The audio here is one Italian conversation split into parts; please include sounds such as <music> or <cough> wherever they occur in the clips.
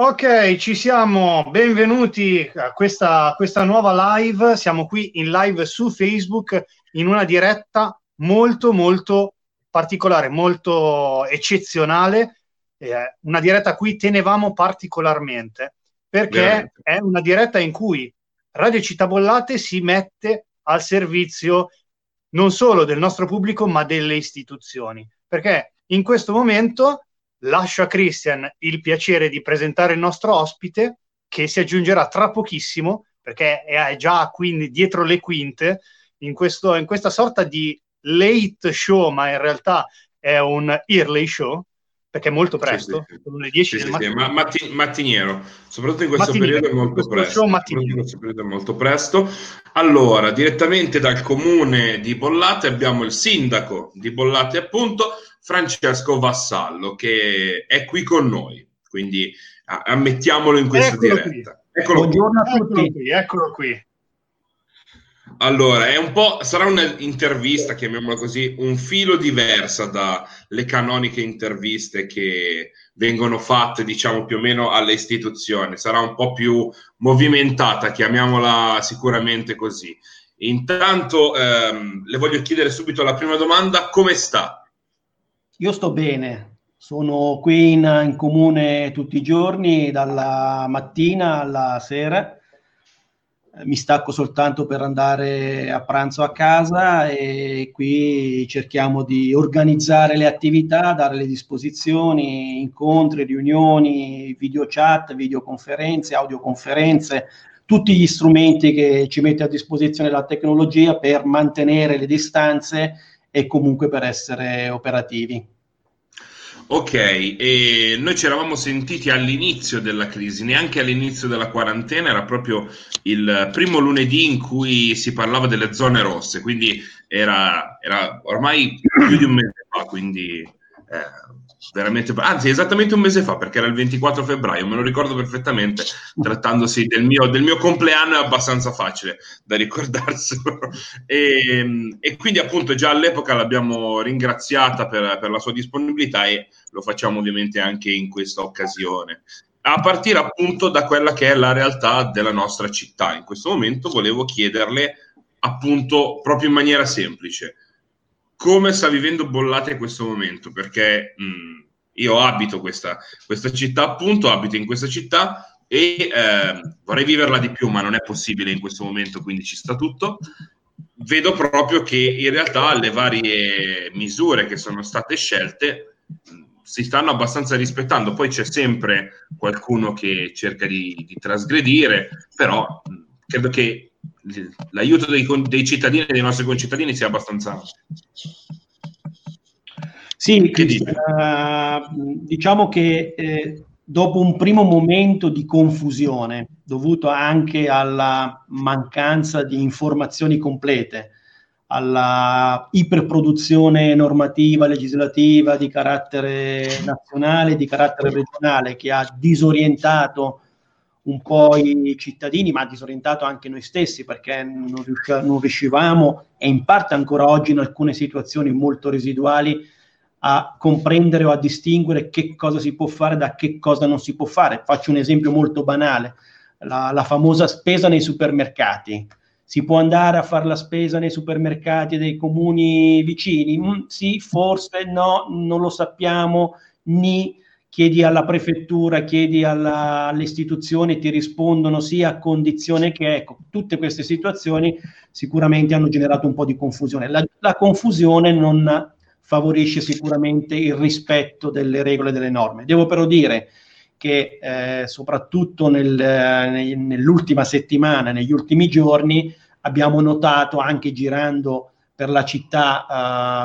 Ok, ci siamo, benvenuti a questa, questa, nuova live. Siamo qui in live su Facebook in una diretta molto, molto particolare, molto eccezionale. Eh, una diretta a cui tenevamo particolarmente perché Veramente. è una diretta in cui Radio Città Bollate si mette al servizio non solo del nostro pubblico ma delle istituzioni. Perché in questo momento lascio a Christian il piacere di presentare il nostro ospite che si aggiungerà tra pochissimo perché è già quindi dietro le quinte in, questo, in questa sorta di late show ma in realtà è un early show perché è molto presto, sì, sì, sono le 10 sì, del mattino. Ma matti, mattiniero, soprattutto in questo mattiniero, periodo è molto presto. In questo periodo è molto presto. Allora, direttamente dal comune di Bollate abbiamo il sindaco di Bollate, appunto, Francesco Vassallo, che è qui con noi, quindi ammettiamolo in questa eccolo diretta. Eccolo Buongiorno qui. a tutti, eccolo qui, eccolo qui. Allora, è un po', sarà un'intervista, chiamiamola così, un filo diversa dalle canoniche interviste che vengono fatte, diciamo, più o meno alle istituzioni. Sarà un po' più movimentata, chiamiamola sicuramente così. Intanto ehm, le voglio chiedere subito la prima domanda, come sta? Io sto bene, sono qui in, in, comune tutti i giorni, dalla mattina alla sera. Mi stacco soltanto per andare a pranzo a casa e qui cerchiamo di organizzare le attività, dare le disposizioni, incontri, riunioni, video chat, videoconferenze, audioconferenze, tutti gli strumenti che ci mette a disposizione la tecnologia per mantenere le distanze e comunque per essere operativi. Ok, e noi ci eravamo sentiti all'inizio della crisi, neanche all'inizio della quarantena, era proprio il primo lunedì in cui si parlava delle zone rosse, quindi era, era ormai più di un mese fa, quindi eh, veramente, anzi esattamente un mese fa perché era il 24 febbraio, me lo ricordo perfettamente, <laughs> trattandosi del mio, del mio compleanno è abbastanza facile da ricordarselo <laughs> e, e, quindi appunto già all'epoca l'abbiamo ringraziata per, per la sua disponibilità e lo facciamo ovviamente anche in questa occasione a partire appunto da quella che è la realtà della nostra città. In questo momento volevo chiederle appunto proprio in maniera semplice come sta vivendo Bollate in questo momento, perché mh, io abito questa, questa, città, appunto, abito in questa città e eh, vorrei viverla di più, ma non è possibile in questo momento, quindi ci sta tutto. Vedo proprio che in realtà le varie misure che sono state scelte mh, si stanno abbastanza rispettando, poi c'è sempre qualcuno che cerca di, di trasgredire, però mh, credo che l'aiuto dei, dei cittadini dei nostri concittadini sia abbastanza sì, uh, diciamo che eh, dopo un primo momento di confusione dovuto anche alla mancanza di informazioni complete, alla iperproduzione normativa, legislativa di carattere nazionale, di carattere regionale che ha disorientato un po' i cittadini, ma ha disorientato anche noi stessi perché non, riusci- non riuscivamo e in parte ancora oggi in alcune situazioni molto residuali a comprendere o a distinguere che cosa si può fare da che cosa non si può fare. Faccio un esempio molto banale, la, la famosa spesa nei supermercati. Si può andare a fare la spesa nei supermercati dei comuni vicini? Mm, sì, forse no, non lo sappiamo, ni chiedi alla prefettura, chiedi alla, alle istituzioni, ti rispondono sì a condizione che, ecco, tutte queste situazioni sicuramente hanno generato un po' di confusione. La, la confusione non favorisce sicuramente il rispetto delle regole e delle norme. Devo però dire che eh, soprattutto nel, nell'ultima settimana, negli ultimi giorni, abbiamo notato anche girando per la città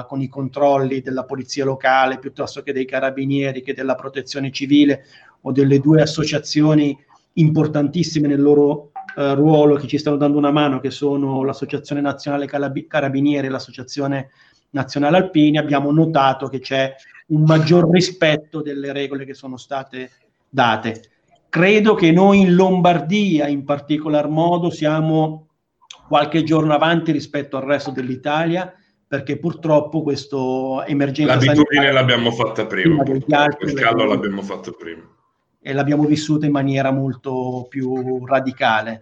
uh, con i controlli della polizia locale piuttosto che dei carabinieri che della protezione civile o delle due associazioni importantissime nel loro uh, ruolo che ci stanno dando una mano che sono l'Associazione Nazionale Calab- Carabinieri e l'Associazione Nazionale Alpini abbiamo notato che c'è un maggior rispetto delle regole che sono state date. Credo che noi in Lombardia in particolar modo siamo qualche giorno avanti rispetto al resto dell'Italia perché purtroppo questo emergenza l'abitudine l'abbiamo fatta prima, prima il callo l'abbiamo fatto prima. E l'abbiamo vissuta in maniera molto più radicale.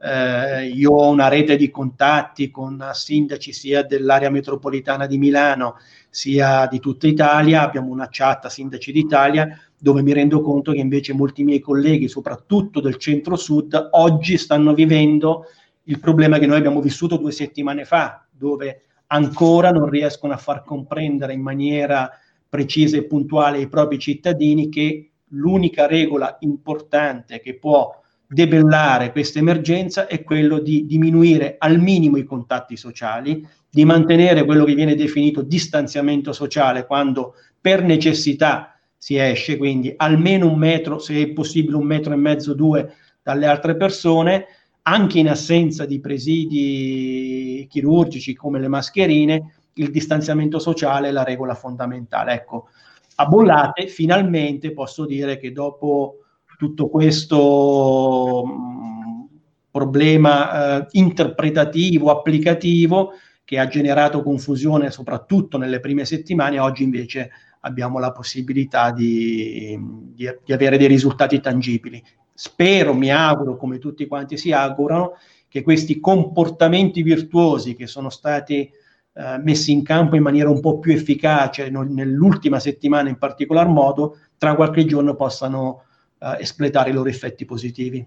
Eh, io ho una rete di contatti con sindaci sia dell'area metropolitana di Milano sia di tutta Italia, abbiamo una chat a sindaci d'Italia dove mi rendo conto che invece molti miei colleghi, soprattutto del centro-sud, oggi stanno vivendo il problema che noi abbiamo vissuto due settimane fa, dove ancora non riescono a far comprendere in maniera precisa e puntuale ai propri cittadini che l'unica regola importante che può debellare questa emergenza è quello di diminuire al minimo i contatti sociali, di mantenere quello che viene definito distanziamento sociale quando per necessità si esce, quindi almeno un metro, se è possibile un metro e mezzo, due dalle altre persone, anche in assenza di presidi chirurgici come le mascherine, il distanziamento sociale è la regola fondamentale. Ecco, a Bollate finalmente posso dire che dopo tutto questo mm, problema eh, interpretativo, applicativo, che ha generato confusione soprattutto nelle prime settimane, oggi invece abbiamo la possibilità di, di, di avere dei risultati tangibili. Spero, mi auguro, come tutti quanti si augurano, che questi comportamenti virtuosi che sono stati eh, messi in campo in maniera un po' più efficace no, nell'ultima settimana in particolar modo, tra qualche giorno possano eh, espletare i loro effetti positivi.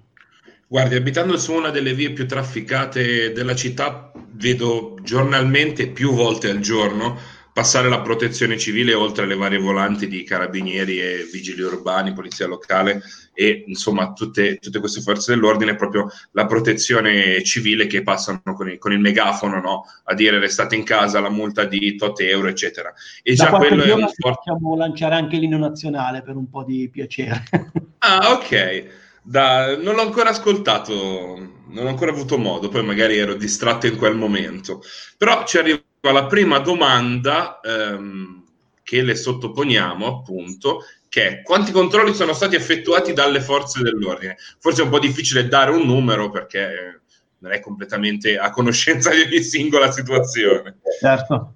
Guardi, abitando su una delle vie più trafficate della città, vedo giornalmente, più volte al giorno, passare la protezione civile oltre alle varie volanti di carabinieri e vigili urbani, polizia locale e insomma tutte, tutte queste forze dell'ordine, proprio la protezione civile che passano con il, con il megafono no? a dire restate in casa, la multa di tot euro, eccetera. E da già quello è un forte... Possiamo lanciare anche l'inno nazionale per un po' di piacere. <laughs> Ah, ok. Da... non l'ho ancora ascoltato, non ho ancora avuto modo, poi magari ero distratto in quel momento. Però ci arriva la prima domanda ehm, che le sottoponiamo, appunto, che è quanti controlli sono stati effettuati dalle forze dell'ordine? Forse è un po' difficile dare un numero perché non è completamente a conoscenza di ogni singola situazione. Certo.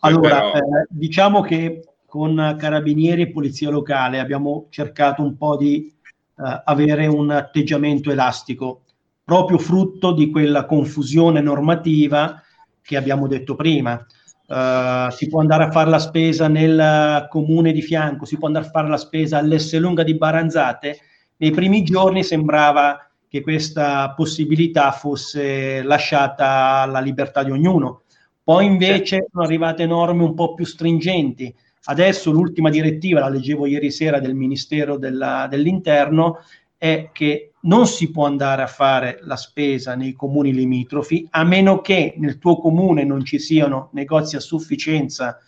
Allora, Però... eh, diciamo che con carabinieri e polizia locale abbiamo cercato un po' di eh, avere un atteggiamento elastico, proprio frutto di quella confusione normativa che abbiamo detto prima. Uh, si può andare a fare la spesa nel comune di fianco, si può andare a fare la spesa all'Esselunga di Baranzate. Nei primi giorni sembrava che questa possibilità fosse lasciata alla libertà di ognuno. Poi invece sono arrivate norme un po' più stringenti. Adesso l'ultima direttiva, la leggevo ieri sera del Ministero della, dell'Interno, è che non si può andare a fare la spesa nei comuni limitrofi a meno che nel tuo comune non ci siano negozi a sufficienza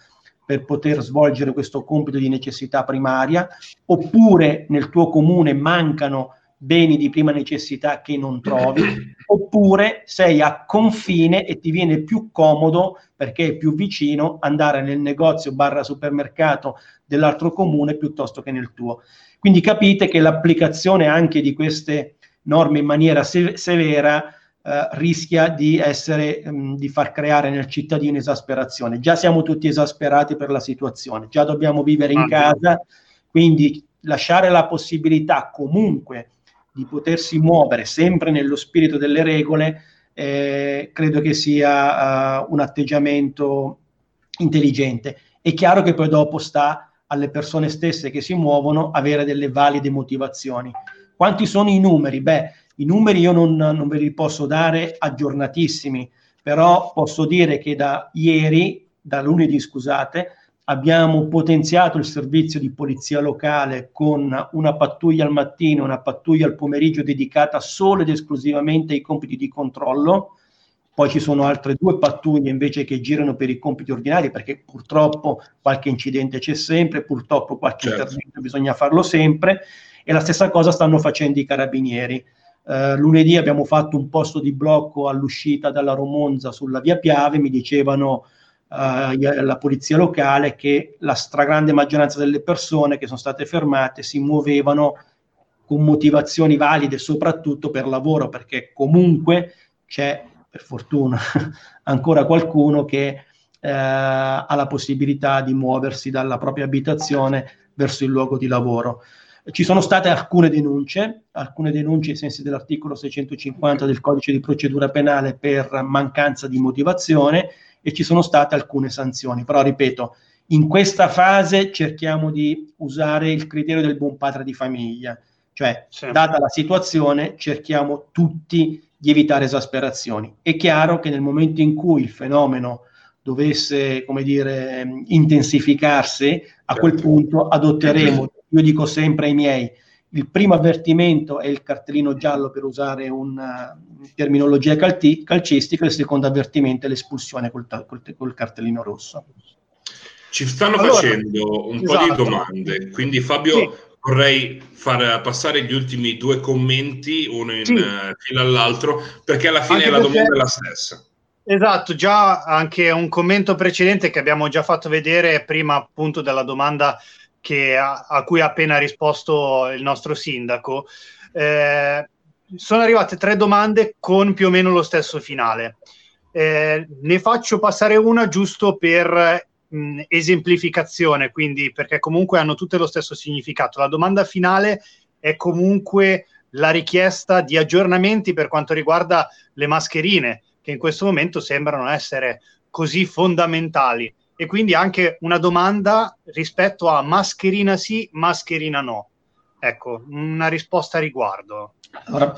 per poter svolgere questo compito di necessità primaria, oppure nel tuo comune mancano beni di prima necessità che non trovi, <clears throat> oppure sei a confine e ti viene più comodo perché è più vicino andare nel negozio barra supermercato dell'altro comune piuttosto che nel tuo. Quindi capite che l'applicazione anche di queste norme in maniera se- severa eh, rischia di, essere, mh, mm, di far creare nel cittadino esasperazione. Già siamo tutti esasperati per la situazione, già dobbiamo vivere in casa, quindi lasciare la possibilità comunque di potersi muovere sempre nello spirito delle regole, eh, credo che sia uh, un atteggiamento intelligente. È chiaro che poi dopo sta alle persone stesse che si muovono avere delle valide motivazioni. Quanti sono i numeri? Beh, i numeri io non, non ve li posso dare aggiornatissimi, però posso dire che da ieri, da lunedì scusate, abbiamo potenziato il servizio di polizia locale con una pattuglia al mattino, e una pattuglia al pomeriggio dedicata solo ed esclusivamente ai compiti di controllo poi ci sono altre due pattuglie invece che girano per i compiti ordinari perché purtroppo qualche incidente c'è sempre, purtroppo qualche certo. intervento bisogna farlo sempre e la stessa cosa stanno facendo i carabinieri. Uh, lunedì abbiamo fatto un posto di blocco all'uscita dalla Romonza sulla via Piave, mi dicevano uh, la polizia locale che la stragrande maggioranza delle persone che sono state fermate si muovevano con motivazioni valide soprattutto per lavoro perché comunque c'è per fortuna, <laughs> ancora qualcuno che eh, ha la possibilità di muoversi dalla propria abitazione verso il luogo di lavoro. Ci sono state alcune denunce, alcune denunce ai sensi dell'articolo 650 del codice di procedura penale per mancanza di motivazione e ci sono state alcune sanzioni. Però, ripeto, in questa fase cerchiamo di usare il criterio del buon padre di famiglia, cioè, sì. data la situazione, cerchiamo tutti di evitare esasperazioni. È chiaro che nel momento in cui il fenomeno dovesse, come dire, intensificarsi, a quel certo. punto adotteremo io dico sempre ai miei, il primo avvertimento è il cartellino giallo per usare una terminologia calti, calcistica, il secondo avvertimento è l'espulsione col, col, col cartellino rosso. Ci stanno allora, facendo un esatto. po' di esatto. domande, quindi Fabio sì. vorrei far passare gli ultimi due commenti, uno in sì. uh, fila all'altro, perché alla fine anche la domanda è la stessa. Esatto, già anche un commento precedente che abbiamo già fatto vedere prima appunto della domanda a, a, cui ha appena risposto il nostro sindaco. Eh, sono arrivate tre domande con più o meno lo stesso finale. Eh, ne faccio passare una giusto per mh, esemplificazione, quindi perché comunque hanno tutte lo stesso significato. La domanda finale è comunque la richiesta di aggiornamenti per quanto riguarda le mascherine, che in questo momento sembrano essere così fondamentali e quindi anche una domanda rispetto a mascherina sì, mascherina no. Ecco, una risposta a riguardo. Allora,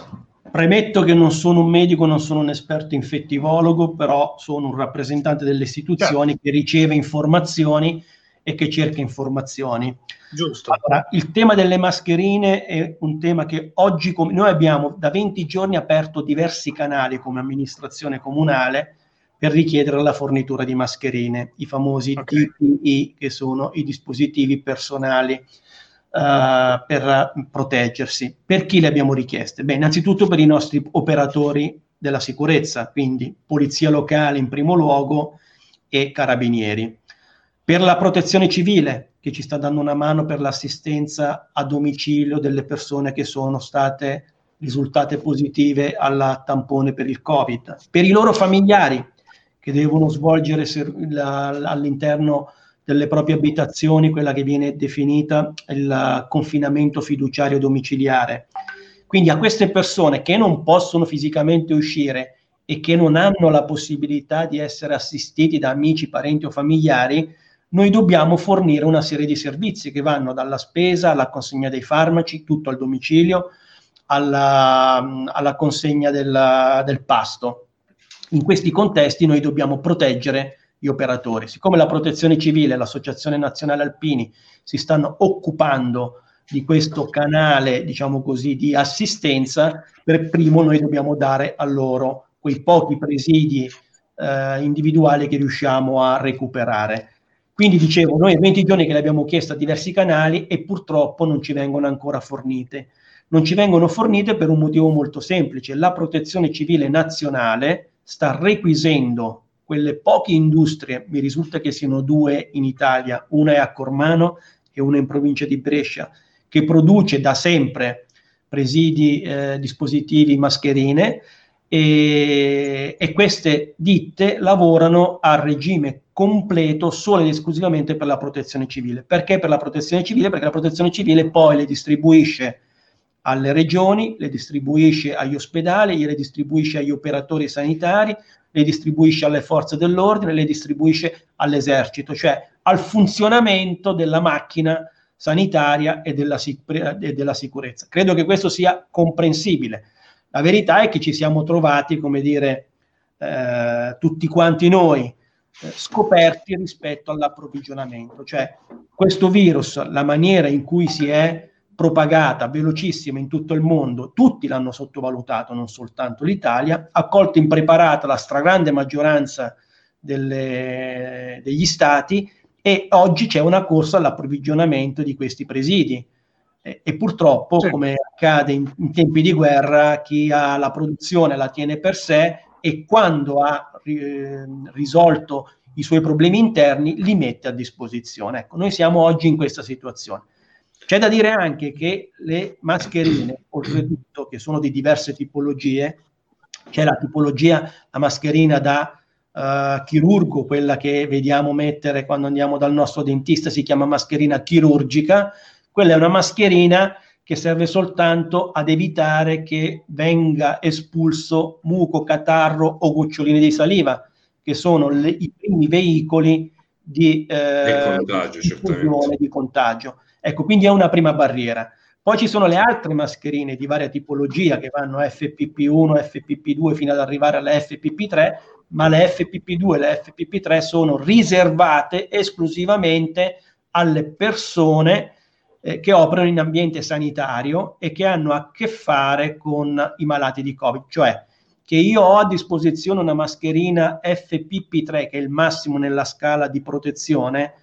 premetto che non sono un medico, non sono un esperto infettivologo, però sono un rappresentante delle istituzioni certo. che riceve informazioni e che cerca informazioni. Giusto. Allora, il tema delle mascherine è un tema che oggi, noi abbiamo da 20 giorni aperto diversi canali come amministrazione comunale per richiedere la fornitura di mascherine, i famosi okay. DPI, che sono i dispositivi personali uh, per proteggersi. Per chi le abbiamo richieste? Beh, innanzitutto per i nostri operatori della sicurezza, quindi polizia locale in primo luogo e carabinieri. Per la protezione civile, che ci sta dando una mano per l'assistenza a domicilio delle persone che sono state risultate positive al tampone per il Covid. Per i loro familiari, che devono svolgere all'interno delle proprie abitazioni quella che viene definita il confinamento fiduciario domiciliare. Quindi a queste persone che non possono fisicamente uscire e che non hanno la possibilità di essere assistiti da amici, parenti o familiari, noi dobbiamo fornire una serie di servizi che vanno dalla spesa alla consegna dei farmaci, tutto al domicilio, alla, alla consegna del, del pasto in questi contesti noi dobbiamo proteggere gli operatori. Siccome la protezione civile e l'Associazione Nazionale Alpini si stanno occupando di questo canale, diciamo così, di assistenza, per primo noi dobbiamo dare a loro quei pochi presidi eh, individuali che riusciamo a recuperare. Quindi dicevo, noi 20 giorni che le abbiamo chiesto a diversi canali e purtroppo non ci vengono ancora fornite. Non ci vengono fornite per un motivo molto semplice. La protezione civile nazionale, sta requisendo quelle poche industrie, mi risulta che siano due in Italia, una è a Cormano e una in provincia di Brescia, che produce da sempre presidi, eh, dispositivi, mascherine e, e, queste ditte lavorano a regime completo solo ed esclusivamente per la protezione civile. Perché per la protezione civile? Perché la protezione civile poi le distribuisce alle regioni, le distribuisce agli ospedali, le distribuisce agli operatori sanitari, le distribuisce alle forze dell'ordine, le distribuisce all'esercito, cioè al funzionamento della macchina sanitaria e della, e della sicurezza. Credo che questo sia comprensibile. La verità è che ci siamo trovati, come dire, eh, tutti quanti noi, eh, scoperti rispetto all'approvvigionamento, cioè questo virus, la maniera in cui si è propagata velocissima in tutto il mondo, tutti l'hanno sottovalutato, non soltanto l'Italia, ha colto impreparata la stragrande maggioranza delle, degli stati e oggi c'è una corsa all'approvvigionamento di questi presidi. E, e purtroppo, sì. come accade in, in, tempi di guerra, chi ha la produzione la tiene per sé e quando ha eh, risolto i suoi problemi interni li mette a disposizione. Ecco, noi siamo oggi in questa situazione. C'è da dire anche che le mascherine, oltretutto, che sono di diverse tipologie, c'è la tipologia, la mascherina da uh, chirurgo, quella che vediamo mettere quando andiamo dal nostro dentista, si chiama mascherina chirurgica, Quella è una mascherina che serve soltanto ad evitare che venga espulso muco, catarro o goccioline di saliva, che sono le, i primi veicoli di, eh, contagio, di, di contagio. Ecco, quindi è una prima barriera. Poi ci sono le altre mascherine di varia tipologia che vanno FPP1, FPP2 fino ad arrivare alle FPP3, ma le FPP2 e le FPP3 sono riservate esclusivamente alle persone eh, che operano in ambiente sanitario e che hanno a che fare con i malati di Covid, cioè che io ho a disposizione una mascherina FPP3 che è il massimo nella scala di protezione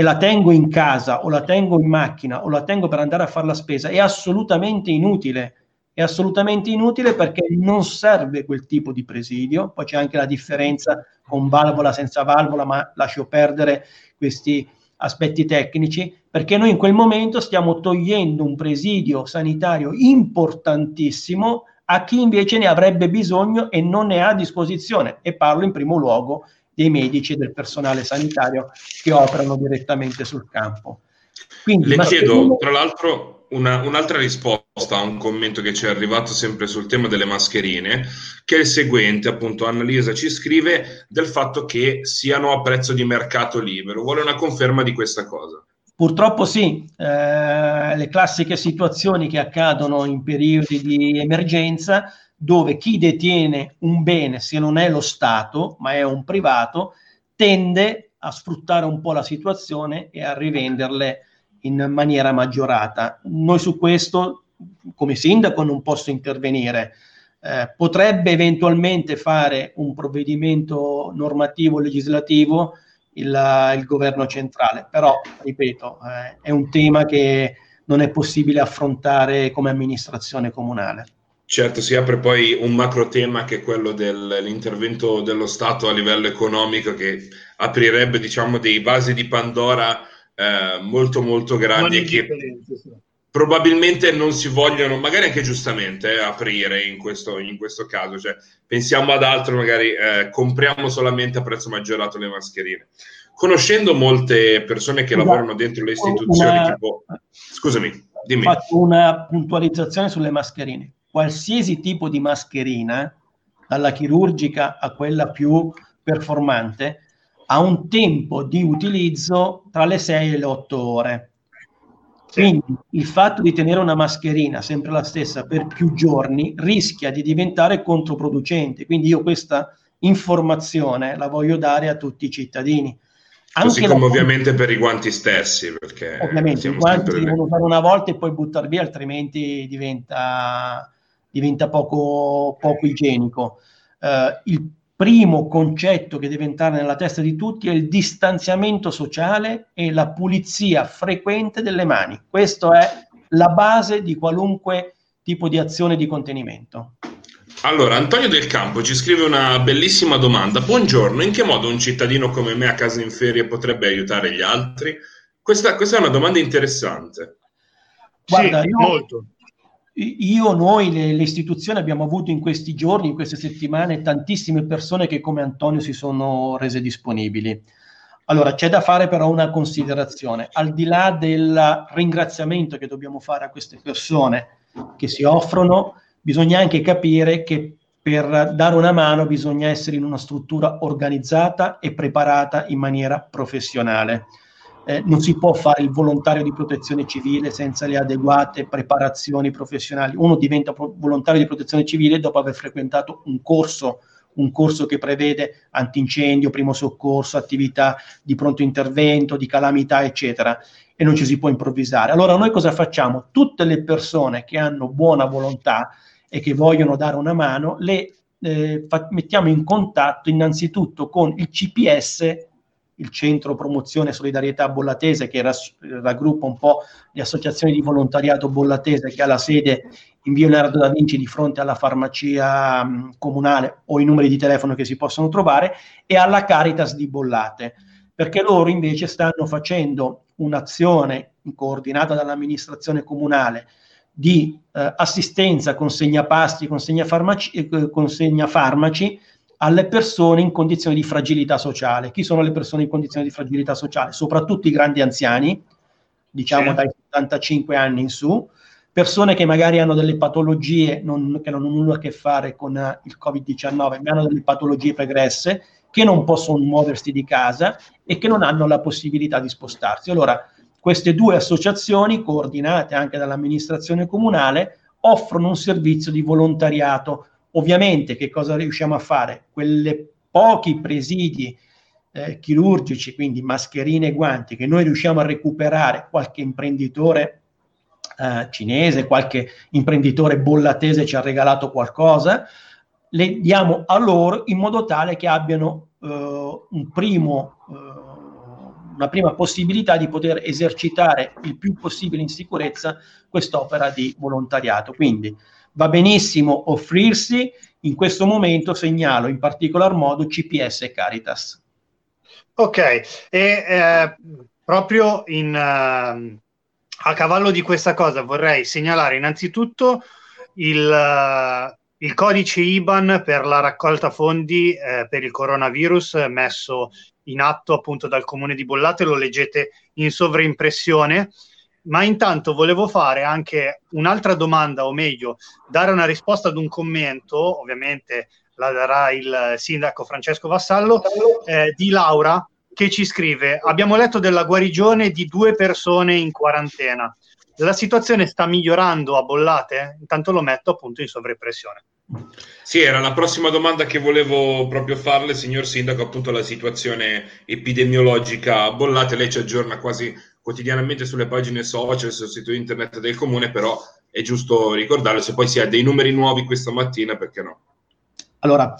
e la tengo in casa o la tengo in macchina o la tengo per andare a fare la spesa è assolutamente inutile. È assolutamente inutile perché non serve quel tipo di presidio. Poi c'è anche la differenza con valvola senza valvola, ma lascio perdere questi aspetti tecnici, perché noi in quel momento stiamo togliendo un presidio sanitario importantissimo a chi invece ne avrebbe bisogno e non ne ha a disposizione. E parlo in primo luogo dei medici e del personale sanitario che operano direttamente sul campo. Quindi, Le chiedo, tra l'altro, una, un'altra risposta a un commento che ci è arrivato sempre sul tema delle mascherine, che è il seguente, appunto, Annalisa ci scrive del fatto che siano a prezzo di mercato libero, vuole una conferma di questa cosa. Purtroppo sì, eh, le classiche situazioni che accadono in periodi di emergenza dove chi detiene un bene, se non è lo Stato, ma è un privato, tende a sfruttare un po' la situazione e a rivenderle in maniera maggiorata. Noi su questo, come sindaco, non posso intervenire. Eh, potrebbe eventualmente fare un provvedimento normativo legislativo il, il governo centrale, però, ripeto, eh, è un tema che non è possibile affrontare come amministrazione comunale. Certo, si apre poi un macro tema che è quello dell'intervento dello Stato a livello economico che aprirebbe, diciamo, dei vasi di Pandora eh, molto molto grandi e che probabilmente non si vogliono, magari anche giustamente, eh, aprire in questo, in questo, caso. Cioè, pensiamo ad altro, magari eh, compriamo solamente a prezzo maggiorato le mascherine. Conoscendo molte persone che lavorano dentro le istituzioni, una... tipo... scusami, dimmi. Faccio una puntualizzazione sulle mascherine qualsiasi tipo di mascherina, dalla chirurgica a quella più performante, ha un tempo di utilizzo tra le 6 e le 8 ore. Quindi il fatto di tenere una mascherina sempre la stessa per più giorni rischia di diventare controproducente. Quindi io questa informazione la voglio dare a tutti i cittadini. Anche Così come la... ovviamente per i guanti stessi, perché ovviamente i guanti devono usare una volta e poi buttare via, altrimenti diventa diventa poco, poco igienico. Eh, il primo concetto che deve entrare nella testa di tutti è il distanziamento sociale e la pulizia frequente delle mani. Questa è la base di qualunque tipo di azione di contenimento. Allora, Antonio Del Campo ci scrive una bellissima domanda. Buongiorno, in che modo un cittadino come me a casa in ferie potrebbe aiutare gli altri? Questa, questa è una domanda interessante. Guarda, sì, io, molto io, noi, le, le, istituzioni abbiamo avuto in questi giorni, in queste settimane, tantissime persone che come Antonio si sono rese disponibili. Allora, c'è da fare però una considerazione. Al di là del ringraziamento che dobbiamo fare a queste persone che si offrono, bisogna anche capire che per dare una mano bisogna essere in una struttura organizzata e preparata in maniera professionale eh, non si può fare il volontario di protezione civile senza le adeguate preparazioni professionali. Uno diventa pro- volontario di protezione civile dopo aver frequentato un corso, un corso che prevede antincendio, primo soccorso, attività di pronto intervento, di calamità, eccetera, e non ci si può improvvisare. Allora noi cosa facciamo? Tutte le persone che hanno buona volontà e che vogliono dare una mano, le eh, fa- mettiamo in contatto innanzitutto con il CPS il Centro Promozione Solidarietà Bollatese, che raggruppa un po' le associazioni di volontariato bollatese, che ha la sede in via Leonardo da Vinci di fronte alla farmacia mh, comunale o i numeri di telefono che si possono trovare, e alla Caritas di Bollate, perché loro invece stanno facendo un'azione coordinata dall'amministrazione comunale di eh, assistenza, consegna pasti, consegna farmaci, eh, consegna farmaci alle persone in condizioni di fragilità sociale. Chi sono le persone in condizioni di fragilità sociale? Soprattutto i grandi anziani, diciamo sì. dai 75 anni in su, persone che magari hanno delle patologie non, che non hanno nulla a che fare con il Covid-19, ma hanno delle patologie pregresse, che non possono muoversi di casa e che non hanno la possibilità di spostarsi. Allora, queste due associazioni, coordinate anche dall'amministrazione comunale, offrono un servizio di volontariato. Ovviamente, che cosa riusciamo a fare? Quelle pochi presidi eh, chirurgici, quindi mascherine e guanti, che noi riusciamo a recuperare, qualche imprenditore eh, cinese, qualche imprenditore bollatese ci ha regalato qualcosa, le diamo a loro in modo tale che abbiano eh, un primo, eh, una prima possibilità di poter esercitare il più possibile in sicurezza quest'opera di volontariato. Quindi va benissimo offrirsi, in questo momento segnalo in particolar modo CPS e Caritas. Ok, e eh, proprio in, uh, a cavallo di questa cosa vorrei segnalare innanzitutto il, uh, il codice IBAN per la raccolta fondi eh, per il coronavirus messo in atto appunto dal comune di Bollate, lo leggete in sovraimpressione. Ma intanto volevo fare anche un'altra domanda, o meglio, dare una risposta ad un commento, ovviamente la darà il sindaco Francesco Vassallo, eh, di Laura, che ci scrive: Abbiamo letto della guarigione di due persone in quarantena. La situazione sta migliorando a bollate? Intanto lo metto appunto in sovrappressione. Sì, era la prossima domanda che volevo proprio farle, signor Sindaco, appunto la situazione epidemiologica a bollate. Lei ci aggiorna quasi quotidianamente sulle pagine social, sul sito internet del comune, però è giusto ricordarlo, se poi si ha dei numeri nuovi questa mattina, perché no? Allora,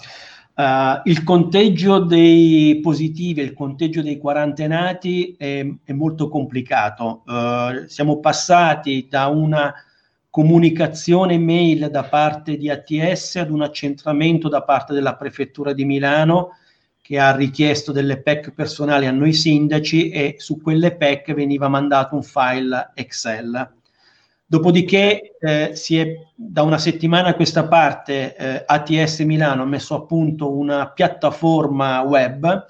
Uh, il conteggio dei positivi, il conteggio dei quarantenati è, è molto complicato. Uh, siamo passati da una comunicazione mail da parte di ATS ad un accentramento da parte della Prefettura di Milano che ha richiesto delle PEC personali a noi sindaci e su quelle PEC veniva mandato un file Excel. Dopodiché eh, è da una settimana a questa parte eh, ATS Milano ha messo a punto una piattaforma web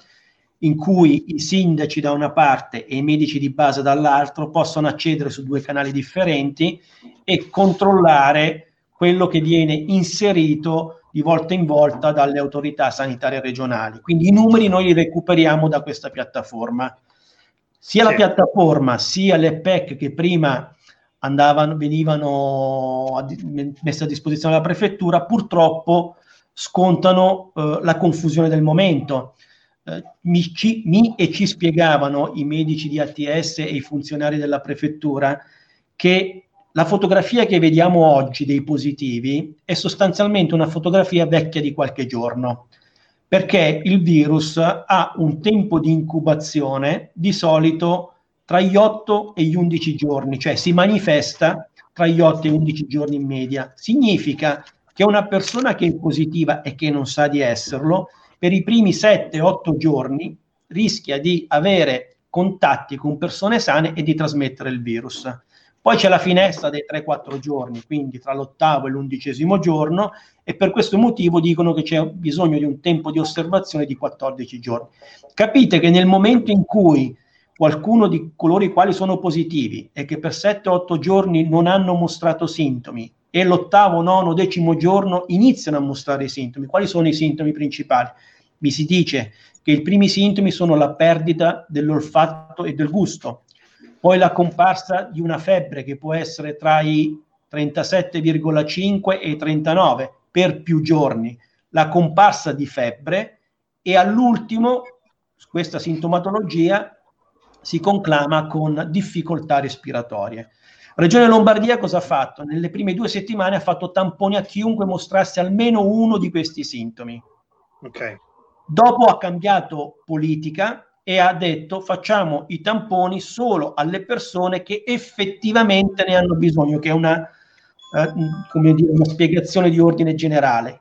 in cui i sindaci da una parte e i medici di base dall'altro possono accedere su due canali differenti e controllare quello che viene inserito di volta in volta dalle autorità sanitarie regionali. Quindi i numeri noi li recuperiamo da questa piattaforma. Sia sì. la piattaforma sia le PEC che prima andavano, venivano a, messe a disposizione della prefettura, purtroppo scontano eh, la confusione del momento. Eh, mi, ci, mi, e ci spiegavano i medici di ATS e i funzionari della prefettura che la fotografia che vediamo oggi dei positivi è sostanzialmente una fotografia vecchia di qualche giorno, perché il virus ha un tempo di incubazione di solito tra gli 8 e gli 11 giorni, cioè si manifesta tra gli 8 e gli 11 giorni in media. Significa che una persona che è positiva e che non sa di esserlo, per i primi 7-8 giorni rischia di avere contatti con persone sane e di trasmettere il virus. Poi c'è la finestra dei 3-4 giorni, quindi tra l'ottavo e l'undicesimo giorno, e per questo motivo dicono che c'è bisogno di un tempo di osservazione di 14 giorni. Capite che nel momento in cui qualcuno di coloro i quali sono positivi e che per 7-8 giorni non hanno mostrato sintomi e l'ottavo, nono, decimo giorno iniziano a mostrare i sintomi. Quali sono i sintomi principali? Mi si dice che i primi sintomi sono la perdita dell'olfatto e del gusto, poi la comparsa di una febbre che può essere tra i 37,5 e i 39 per più giorni, la comparsa di febbre e all'ultimo questa sintomatologia si conclama con difficoltà respiratorie. Regione Lombardia cosa ha fatto? Nelle prime due settimane ha fatto tamponi a chiunque mostrasse almeno uno di questi sintomi. Okay. Dopo ha cambiato politica e ha detto facciamo i tamponi solo alle persone che effettivamente ne hanno bisogno, che è una, eh, dire, una spiegazione di ordine generale.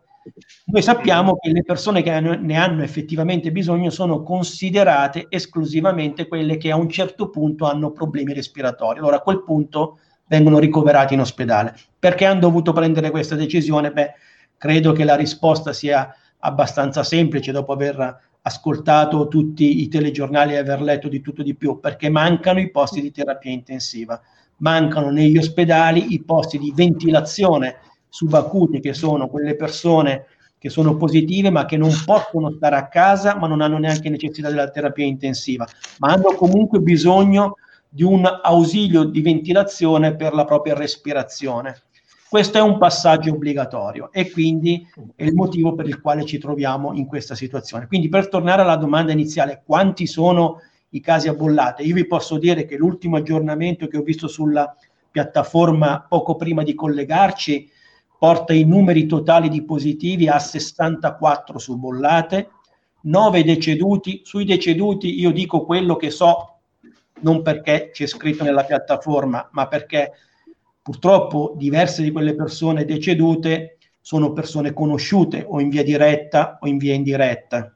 Noi sappiamo che le persone che ne hanno effettivamente bisogno sono considerate esclusivamente quelle che a un certo punto hanno problemi respiratori. Allora a quel punto vengono ricoverati in ospedale. Perché hanno dovuto prendere questa decisione? Beh, credo che la risposta sia abbastanza semplice dopo aver ascoltato tutti i telegiornali e aver letto di tutto di più, perché mancano i posti di terapia intensiva, mancano negli ospedali i posti di ventilazione subacuti, che sono quelle persone che sono positive ma che non possono stare a casa, ma non hanno neanche necessità della terapia intensiva, ma hanno comunque bisogno di un ausilio di ventilazione per la propria respirazione. Questo è un passaggio obbligatorio e quindi è il motivo per il quale ci troviamo in questa situazione. Quindi per tornare alla domanda iniziale, quanti sono i casi a bollate? Io vi posso dire che l'ultimo aggiornamento che ho visto sulla piattaforma poco prima di collegarci porta i numeri totali di positivi a 64 su bollate, 9 deceduti. Sui deceduti io dico quello che so, non perché c'è scritto nella piattaforma, ma perché Purtroppo diverse di quelle persone decedute sono persone conosciute o in via diretta o in via indiretta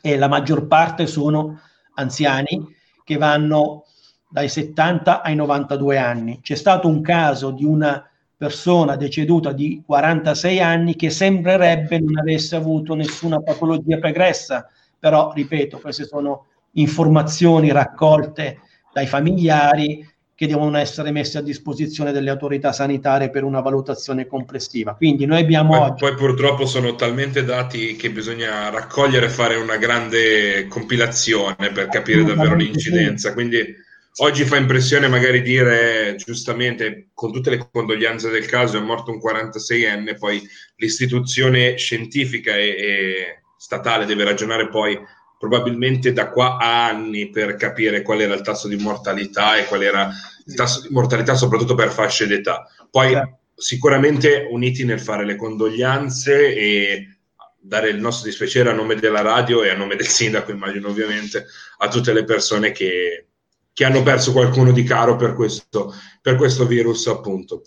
e la maggior parte sono anziani che vanno dai 70 ai 92 anni. C'è stato un caso di una persona deceduta di 46 anni che sembrerebbe non avesse avuto nessuna patologia pregressa, però ripeto, queste sono informazioni raccolte dai familiari che devono essere messe a disposizione delle autorità sanitarie per una valutazione complessiva. Quindi noi abbiamo... Poi, oggi... poi purtroppo sono talmente dati che bisogna raccogliere e fare una grande compilazione per capire davvero l'incidenza. Quindi oggi fa impressione magari dire giustamente, con tutte le condoglianze del caso, è morto un 46enne, poi l'istituzione scientifica e, e statale deve ragionare poi probabilmente da qua a anni per capire qual era il tasso di mortalità e qual era tasso di mortalità soprattutto per fasce d'età. Poi certo. sicuramente uniti nel fare le condoglianze e dare il nostro dispiacere a nome della radio e a nome del sindaco, immagino ovviamente, a tutte le persone che, che hanno perso qualcuno di caro per questo, per questo virus, appunto.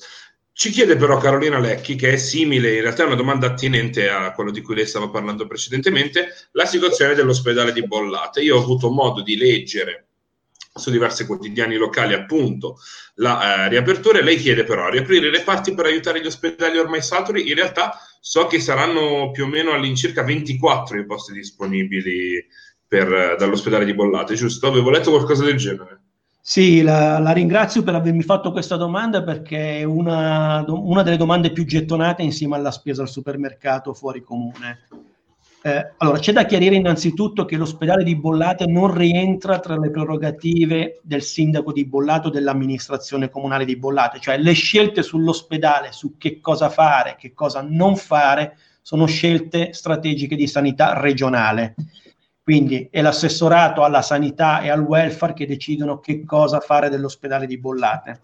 Ci chiede però Carolina Lecchi, che è simile, in realtà è una domanda attinente a quello di cui lei stava parlando precedentemente, la situazione dell'ospedale di Bollate. Io ho avuto modo di leggere su diversi quotidiani locali appunto la eh, riapertura e lei chiede però riaprire le parti per aiutare gli ospedali ormai saturi. In realtà so che saranno più o meno all'incirca 24 i posti disponibili per, eh, dall'ospedale di Bollate, giusto? Avevo letto qualcosa del genere. Sì, la, la, ringrazio per avermi fatto questa domanda perché è una, una, delle domande più gettonate insieme alla spesa al supermercato fuori comune. Eh, allora, c'è da chiarire innanzitutto che l'ospedale di Bollate non rientra tra le prerogative del sindaco di Bollate o dell'amministrazione comunale di Bollate, cioè le scelte sull'ospedale, su che cosa fare, che cosa non fare, sono scelte strategiche di sanità regionale. Quindi è l'assessorato alla sanità e al welfare che decidono che cosa fare dell'ospedale di Bollate.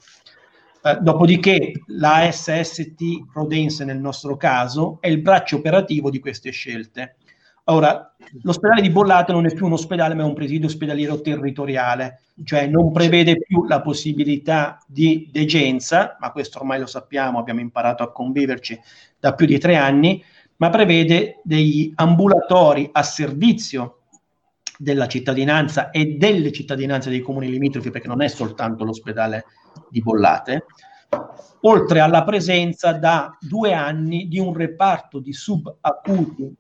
Eh, dopodiché la SST Rodense nel nostro caso è il braccio operativo di queste scelte. Ora, l'ospedale di Bollate non è più un ospedale ma è un presidio ospedaliero territoriale, cioè non prevede più la possibilità di degenza, ma questo ormai lo sappiamo, abbiamo imparato a conviverci da più di tre anni, ma prevede degli ambulatori a servizio della cittadinanza e delle cittadinanze dei comuni limitrofi, perché non è soltanto l'ospedale di Bollate, oltre alla presenza da due anni di un reparto di subacuti,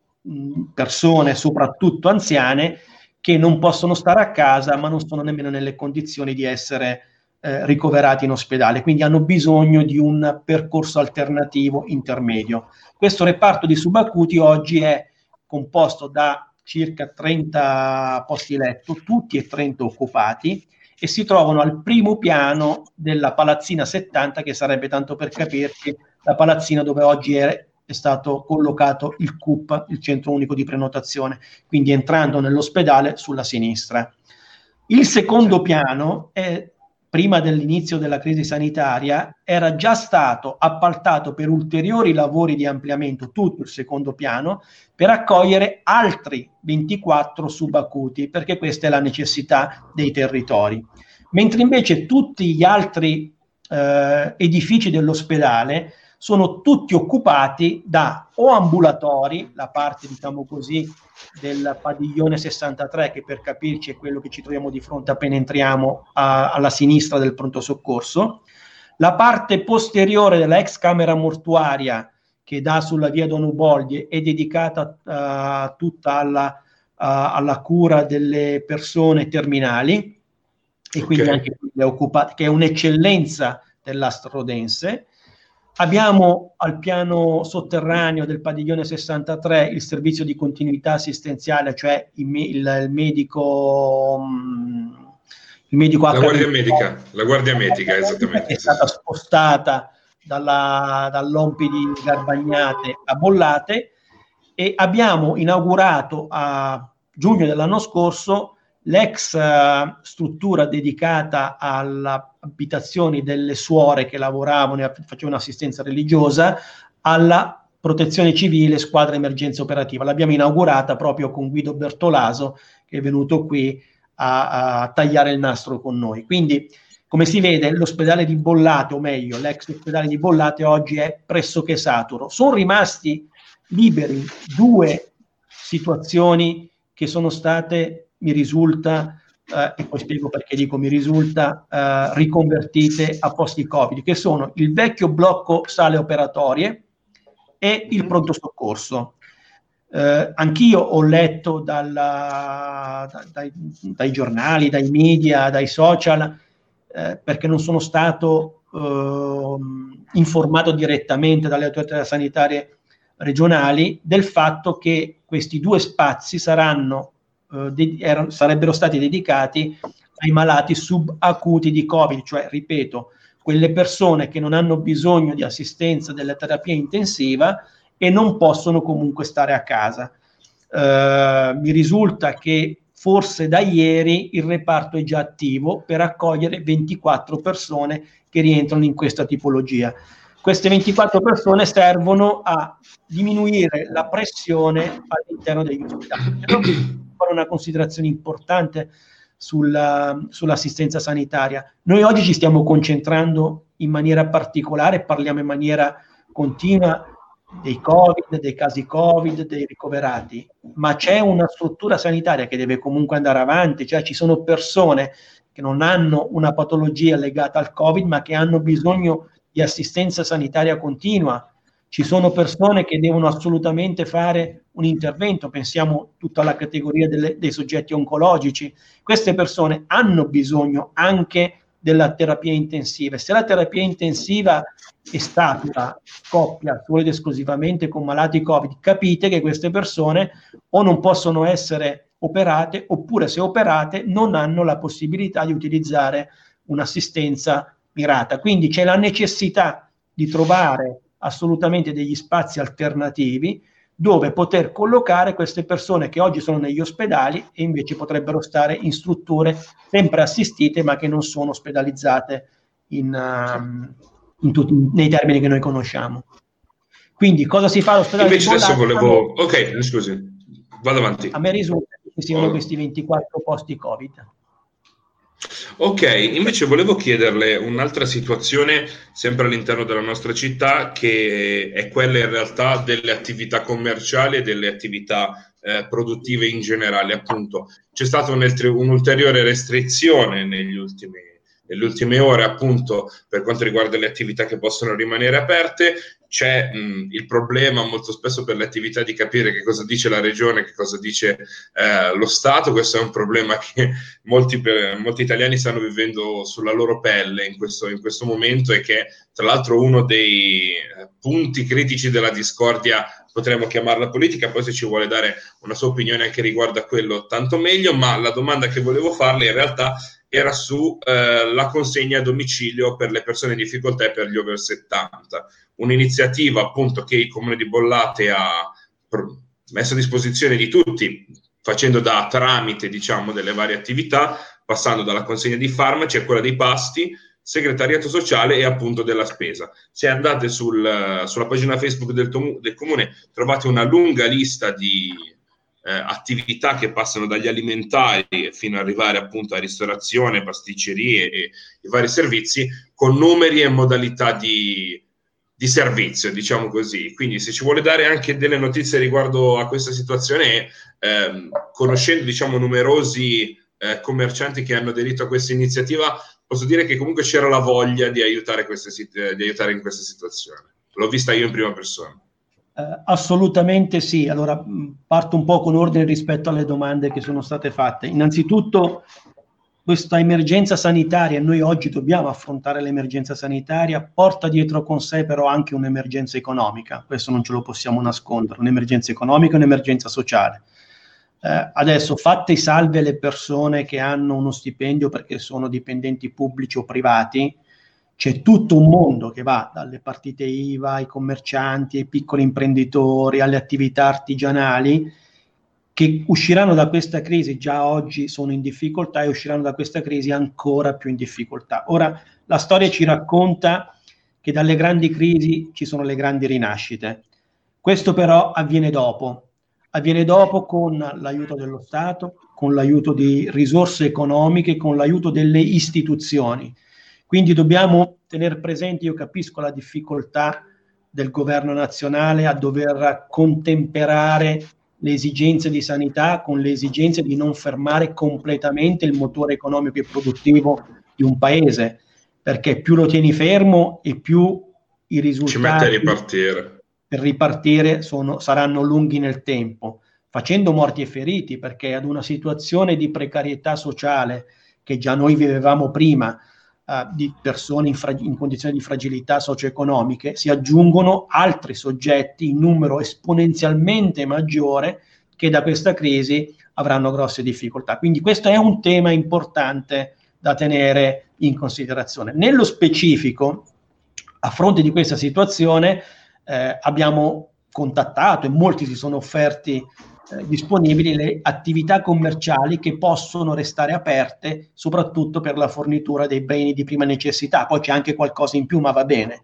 persone soprattutto anziane, che non possono stare a casa, ma non sono nemmeno nelle condizioni di essere eh, ricoverati in ospedale, quindi hanno bisogno di un percorso alternativo intermedio. Questo reparto di subacuti oggi è composto da circa 30 posti letto, tutti e 30 occupati, e si trovano al primo piano della palazzina 70, che sarebbe tanto per capirci la palazzina dove oggi è, è stato collocato il CUP, il centro unico di prenotazione, quindi entrando nell'ospedale sulla sinistra. Il secondo piano è prima dell'inizio della crisi sanitaria, era già stato appaltato per ulteriori lavori di ampliamento, tutto il secondo piano, per accogliere altri 24 subacuti, perché questa è la necessità dei territori. Mentre invece tutti gli altri eh, edifici dell'ospedale sono tutti occupati da o ambulatori, la parte diciamo così del padiglione 63 che per capirci è quello che ci troviamo di fronte appena entriamo a, alla sinistra del pronto soccorso, la parte posteriore della ex camera mortuaria che dà sulla via Don Uboldi è dedicata uh, tutta alla alla cura delle persone terminali e quindi okay. anche le occupate, che è un'eccellenza dell'astrodense. Abbiamo al piano sotterraneo del padiglione 63 il servizio di continuità assistenziale, cioè il, il, il medico mm, il medico la guardia medica, la guardia medica, esattamente. È stata spostata dalla, dall'Ompi di Garbagnate a Bollate e abbiamo inaugurato a giugno dell'anno scorso l'ex uh, struttura dedicata alle abitazioni delle suore che lavoravano e facevano assistenza religiosa alla protezione civile squadra emergenza operativa. L'abbiamo inaugurata proprio con Guido Bertolaso che è venuto qui a, a tagliare il nastro con noi. Quindi, come si vede, l'ospedale di Bollate, o meglio, l'ex ospedale di Bollate oggi è pressoché saturo. Sono rimasti liberi due situazioni che sono state, mi risulta, eh, e poi spiego perché dico mi risulta, eh, riconvertite a posti Covid, che sono il vecchio blocco sale operatorie e il pronto soccorso. Eh, anch'io ho letto dalla, da, dai, dai, giornali, dai media, dai social, eh, perché non sono stato eh, informato direttamente dalle autorità sanitarie regionali del fatto che questi due spazi saranno, de- erano, sarebbero stati dedicati ai malati subacuti di Covid, cioè, ripeto, quelle persone che non hanno bisogno di assistenza della terapia intensiva, e non possono comunque stare a casa. Uh, mi risulta che forse da ieri il reparto è già attivo per accogliere 24 persone che rientrano in questa tipologia. Queste 24 persone servono a diminuire la pressione all'interno degli ospedali. <clears throat> Fare una considerazione importante sulla, sull'assistenza sanitaria. Noi oggi ci stiamo concentrando in maniera particolare, parliamo in maniera continua dei Covid, dei casi Covid, dei ricoverati, ma c'è una struttura sanitaria che deve comunque andare avanti, cioè ci sono persone che non hanno una patologia legata al Covid, ma che hanno bisogno di assistenza sanitaria continua. Ci sono persone che devono assolutamente fare un intervento, pensiamo tutta alla categoria delle, dei soggetti oncologici. Queste persone hanno bisogno anche della terapia intensiva. Se la terapia intensiva è stata coppia solo ed esclusivamente con malati Covid, capite che queste persone o non possono essere operate oppure se operate non hanno la possibilità di utilizzare un'assistenza mirata. Quindi c'è la necessità di trovare assolutamente degli spazi alternativi dove poter collocare queste persone che oggi sono negli ospedali e invece potrebbero stare in strutture sempre assistite ma che non sono ospedalizzate in, um, in tutti, nei termini che noi conosciamo. Quindi cosa si fa all'ospedale? Invece adesso volevo... Ok, scusi, vado avanti. A me risulta che ci siano oh. questi 24 posti Covid. Ok, invece volevo chiederle un'altra situazione sempre all'interno della nostra città che è quella in realtà delle attività commerciali e delle attività eh, produttive in generale. Appunto, c'è stata un'ulteriore restrizione negli ultimi nelle ultime ore, appunto, per quanto riguarda le attività che possono rimanere aperte, c'è mh, il problema molto spesso per le attività di capire che cosa dice la regione, che cosa dice eh, lo Stato. Questo è un problema che <laughs> molti, molti, italiani stanno vivendo sulla loro pelle in questo, in questo momento e che tra l'altro uno dei eh, punti critici della discordia potremmo chiamarla politica, poi se ci vuole dare una sua opinione anche riguardo a quello, tanto meglio, ma la domanda che volevo farle in realtà era su eh, consegna a domicilio per le persone in difficoltà e per gli over 70. Un'iniziativa appunto che il comune di Bollate ha messo a disposizione di tutti, facendo da tramite diciamo delle varie attività, passando dalla consegna di farmaci a quella dei pasti, segretariato sociale e appunto della spesa. Se andate sul, sulla pagina Facebook del, del comune trovate una lunga lista di eh, attività che passano dagli alimentari fino ad arrivare appunto a ristorazione, pasticcerie e i vari servizi con numeri e modalità di, di servizio, diciamo così. Quindi se ci vuole dare anche delle notizie riguardo a questa situazione, ehm, conoscendo diciamo numerosi eh, commercianti che hanno aderito a questa iniziativa, posso dire che comunque c'era la voglia di aiutare, queste, di aiutare in questa situazione. L'ho vista io in prima persona. Uh, assolutamente sì. Allora parto un po' con ordine rispetto alle domande che sono state fatte. Innanzitutto, questa emergenza sanitaria, noi oggi dobbiamo affrontare l'emergenza sanitaria, porta dietro con sé però anche un'emergenza economica, questo non ce lo possiamo nascondere, un'emergenza economica e un'emergenza sociale. Eh, adesso, fatte salve le persone che hanno uno stipendio perché sono dipendenti pubblici o privati, c'è tutto un mondo che va dalle partite IVA, ai commercianti, ai piccoli imprenditori, alle attività artigianali, che usciranno da questa crisi, già oggi sono in difficoltà e usciranno da questa crisi ancora più in difficoltà. Ora, la storia ci racconta che dalle grandi crisi ci sono le grandi rinascite. Questo però avviene dopo, avviene dopo con l'aiuto dello Stato, con l'aiuto di risorse economiche, con l'aiuto delle istituzioni. Quindi dobbiamo tenere presente, io capisco la difficoltà del governo nazionale a dover contemperare le esigenze di sanità con le esigenze di non fermare completamente il motore economico e produttivo di un paese, perché più lo tieni fermo e più i risultati ripartire. per ripartire sono, saranno lunghi nel tempo, facendo morti e feriti, perché ad una situazione di precarietà sociale che già noi vivevamo prima, uh, di persone in, fra- in, condizioni di fragilità socio-economiche, si aggiungono altri soggetti in numero esponenzialmente maggiore che da questa crisi avranno grosse difficoltà. Quindi questo è un tema importante da tenere in considerazione. Nello specifico, a fronte di questa situazione, eh, abbiamo contattato e molti si sono offerti eh, disponibili le attività commerciali che possono restare aperte soprattutto per la fornitura dei beni di prima necessità. Poi c'è anche qualcosa in più, ma va bene.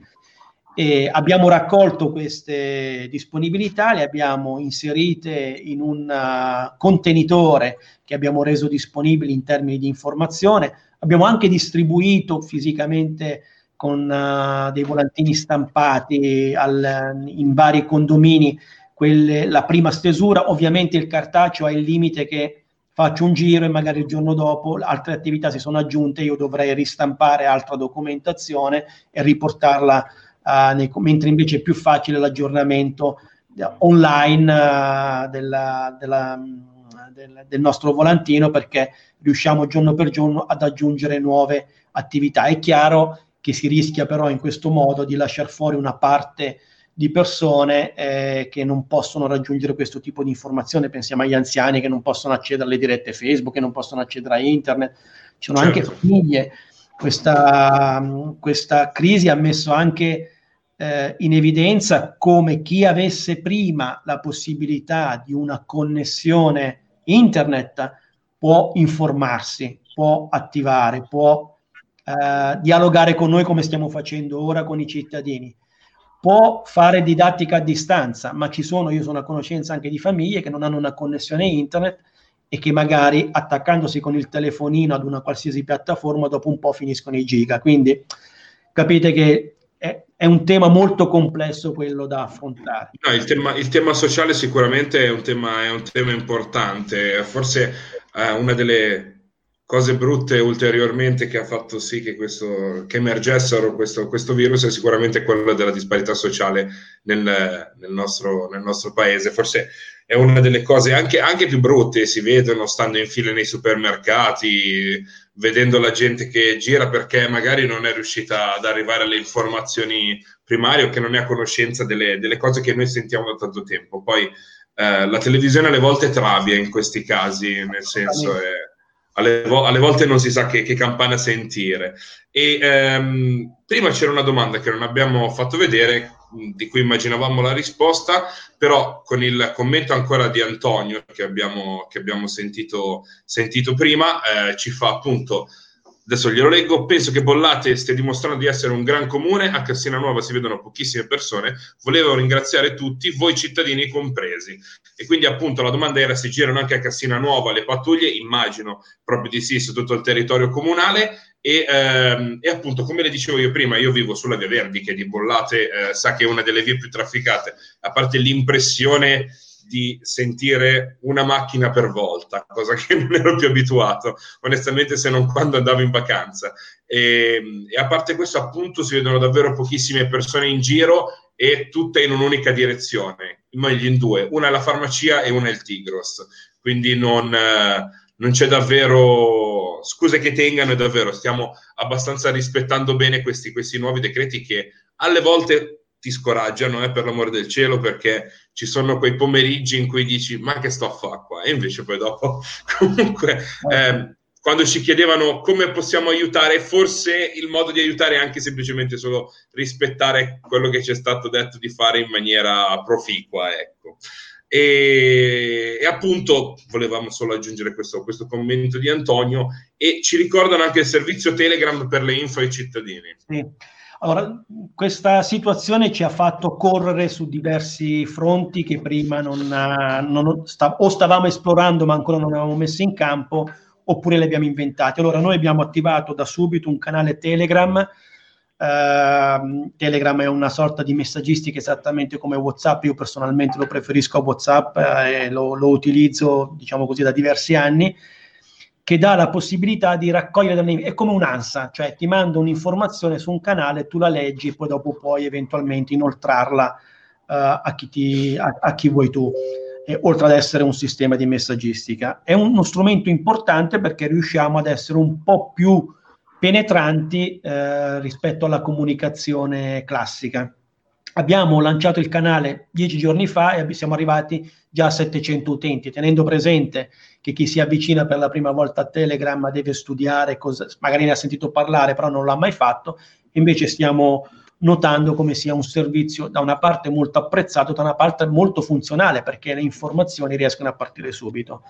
E abbiamo raccolto queste disponibilità, le abbiamo inserite in un uh, contenitore che abbiamo reso disponibili in termini di informazione. Abbiamo anche distribuito fisicamente con uh, dei volantini stampati al, in vari condomini quelle, la prima stesura, ovviamente il cartaceo ha il limite che faccio un giro e magari il giorno dopo altre attività si sono aggiunte, io dovrei ristampare altra documentazione e riportarla, uh, nei, mentre invece è più facile l'aggiornamento online uh, della, della, del, del, nostro volantino perché riusciamo giorno per giorno ad aggiungere nuove attività. È chiaro che si rischia però in questo modo di lasciare fuori una parte di persone eh, che non possono raggiungere questo tipo di informazione. Pensiamo agli anziani che non possono accedere alle dirette Facebook, che non possono accedere a internet. Ci sono certo. anche famiglie. Questa, questa, crisi ha messo anche eh, in evidenza come chi avesse prima la possibilità di una connessione internet può informarsi, può attivare, può eh, dialogare con noi come stiamo facendo ora con i cittadini può fare didattica a distanza, ma ci sono, io sono a conoscenza anche di famiglie che non hanno una connessione internet e che magari attaccandosi con il telefonino ad una qualsiasi piattaforma dopo un po' finiscono i giga. Quindi capite che è, è un tema molto complesso quello da affrontare. No, il, tema, il tema sociale sicuramente è un tema, è un tema importante, forse eh, una delle cose brutte ulteriormente che ha fatto sì che, questo, che emergessero questo, questo, virus è sicuramente quello della disparità sociale nel, nel, nostro, nel, nostro, paese. Forse è una delle cose anche, anche, più brutte, si vedono stando in fila nei supermercati, vedendo la gente che gira perché magari non è riuscita ad arrivare alle informazioni primarie o che non è a conoscenza delle, delle cose che noi sentiamo da tanto tempo. Poi eh, la televisione alle volte trabia in questi casi, nel senso... È, alle, vo- alle, volte non si sa che, che campana sentire. E ehm, prima c'era una domanda che non abbiamo fatto vedere, di cui immaginavamo la risposta, però con il commento ancora di Antonio che abbiamo, che abbiamo sentito, sentito prima, eh, ci fa appunto Adesso glielo leggo. Penso che Bollate stia dimostrando di essere un gran comune. A Cassina Nuova si vedono pochissime persone. Volevo ringraziare tutti, voi cittadini compresi. E quindi, appunto, la domanda era se girano anche a Cassina Nuova le pattuglie. Immagino proprio di sì su tutto il territorio comunale. E, ehm, e, appunto, come le dicevo io prima, io vivo sulla via Verdi, che di Bollate eh, sa che è una delle vie più trafficate. A parte l'impressione di sentire una macchina per volta, cosa che <laughs> non ero più abituato, onestamente, se non quando andavo in vacanza. E, e a parte questo, appunto, si vedono davvero pochissime persone in giro e tutte in un'unica direzione, meglio in due, una è la farmacia e una è il Tigros, quindi non, eh, non c'è davvero scuse che tengano e davvero stiamo abbastanza rispettando bene questi, questi nuovi decreti che alle volte ti scoraggiano, eh, per l'amore del cielo, perché ci sono quei pomeriggi in cui dici ma che sto a fare qua? E invece poi dopo <laughs> comunque... Eh, quando ci chiedevano come possiamo aiutare, forse il modo di aiutare è anche semplicemente solo rispettare quello che ci è stato detto di fare in maniera proficua. Ecco. E, e, appunto volevamo solo aggiungere questo, questo, commento di Antonio e ci ricordano anche il servizio Telegram per le info ai cittadini. Sì. Allora, questa situazione ci ha fatto correre su diversi fronti che prima non, non sta, o stavamo esplorando ma ancora non avevamo messo in campo oppure li abbiamo inventati. Allora, noi abbiamo attivato da subito un canale Telegram. Uh, Telegram è una sorta di messaggistica esattamente come WhatsApp. Io personalmente lo preferisco a WhatsApp eh, e lo, lo utilizzo, diciamo così, da diversi anni che dà la possibilità di raccogliere è come un'ansa, cioè ti mando un'informazione su un canale, tu la leggi e poi dopo puoi eventualmente inoltrarla uh, a, chi ti, a, a, chi vuoi tu, eh, oltre ad essere un sistema di messaggistica. È uno strumento importante perché riusciamo ad essere un po' più penetranti eh, rispetto alla comunicazione classica. Abbiamo lanciato il canale dieci giorni fa e siamo arrivati già a 700 utenti, tenendo presente che chi si avvicina per la prima volta a Telegram deve studiare, cosa, magari ne ha sentito parlare, però non l'ha mai fatto, invece stiamo notando come sia un servizio da una parte molto apprezzato, da una parte molto funzionale, perché le informazioni riescono a partire subito.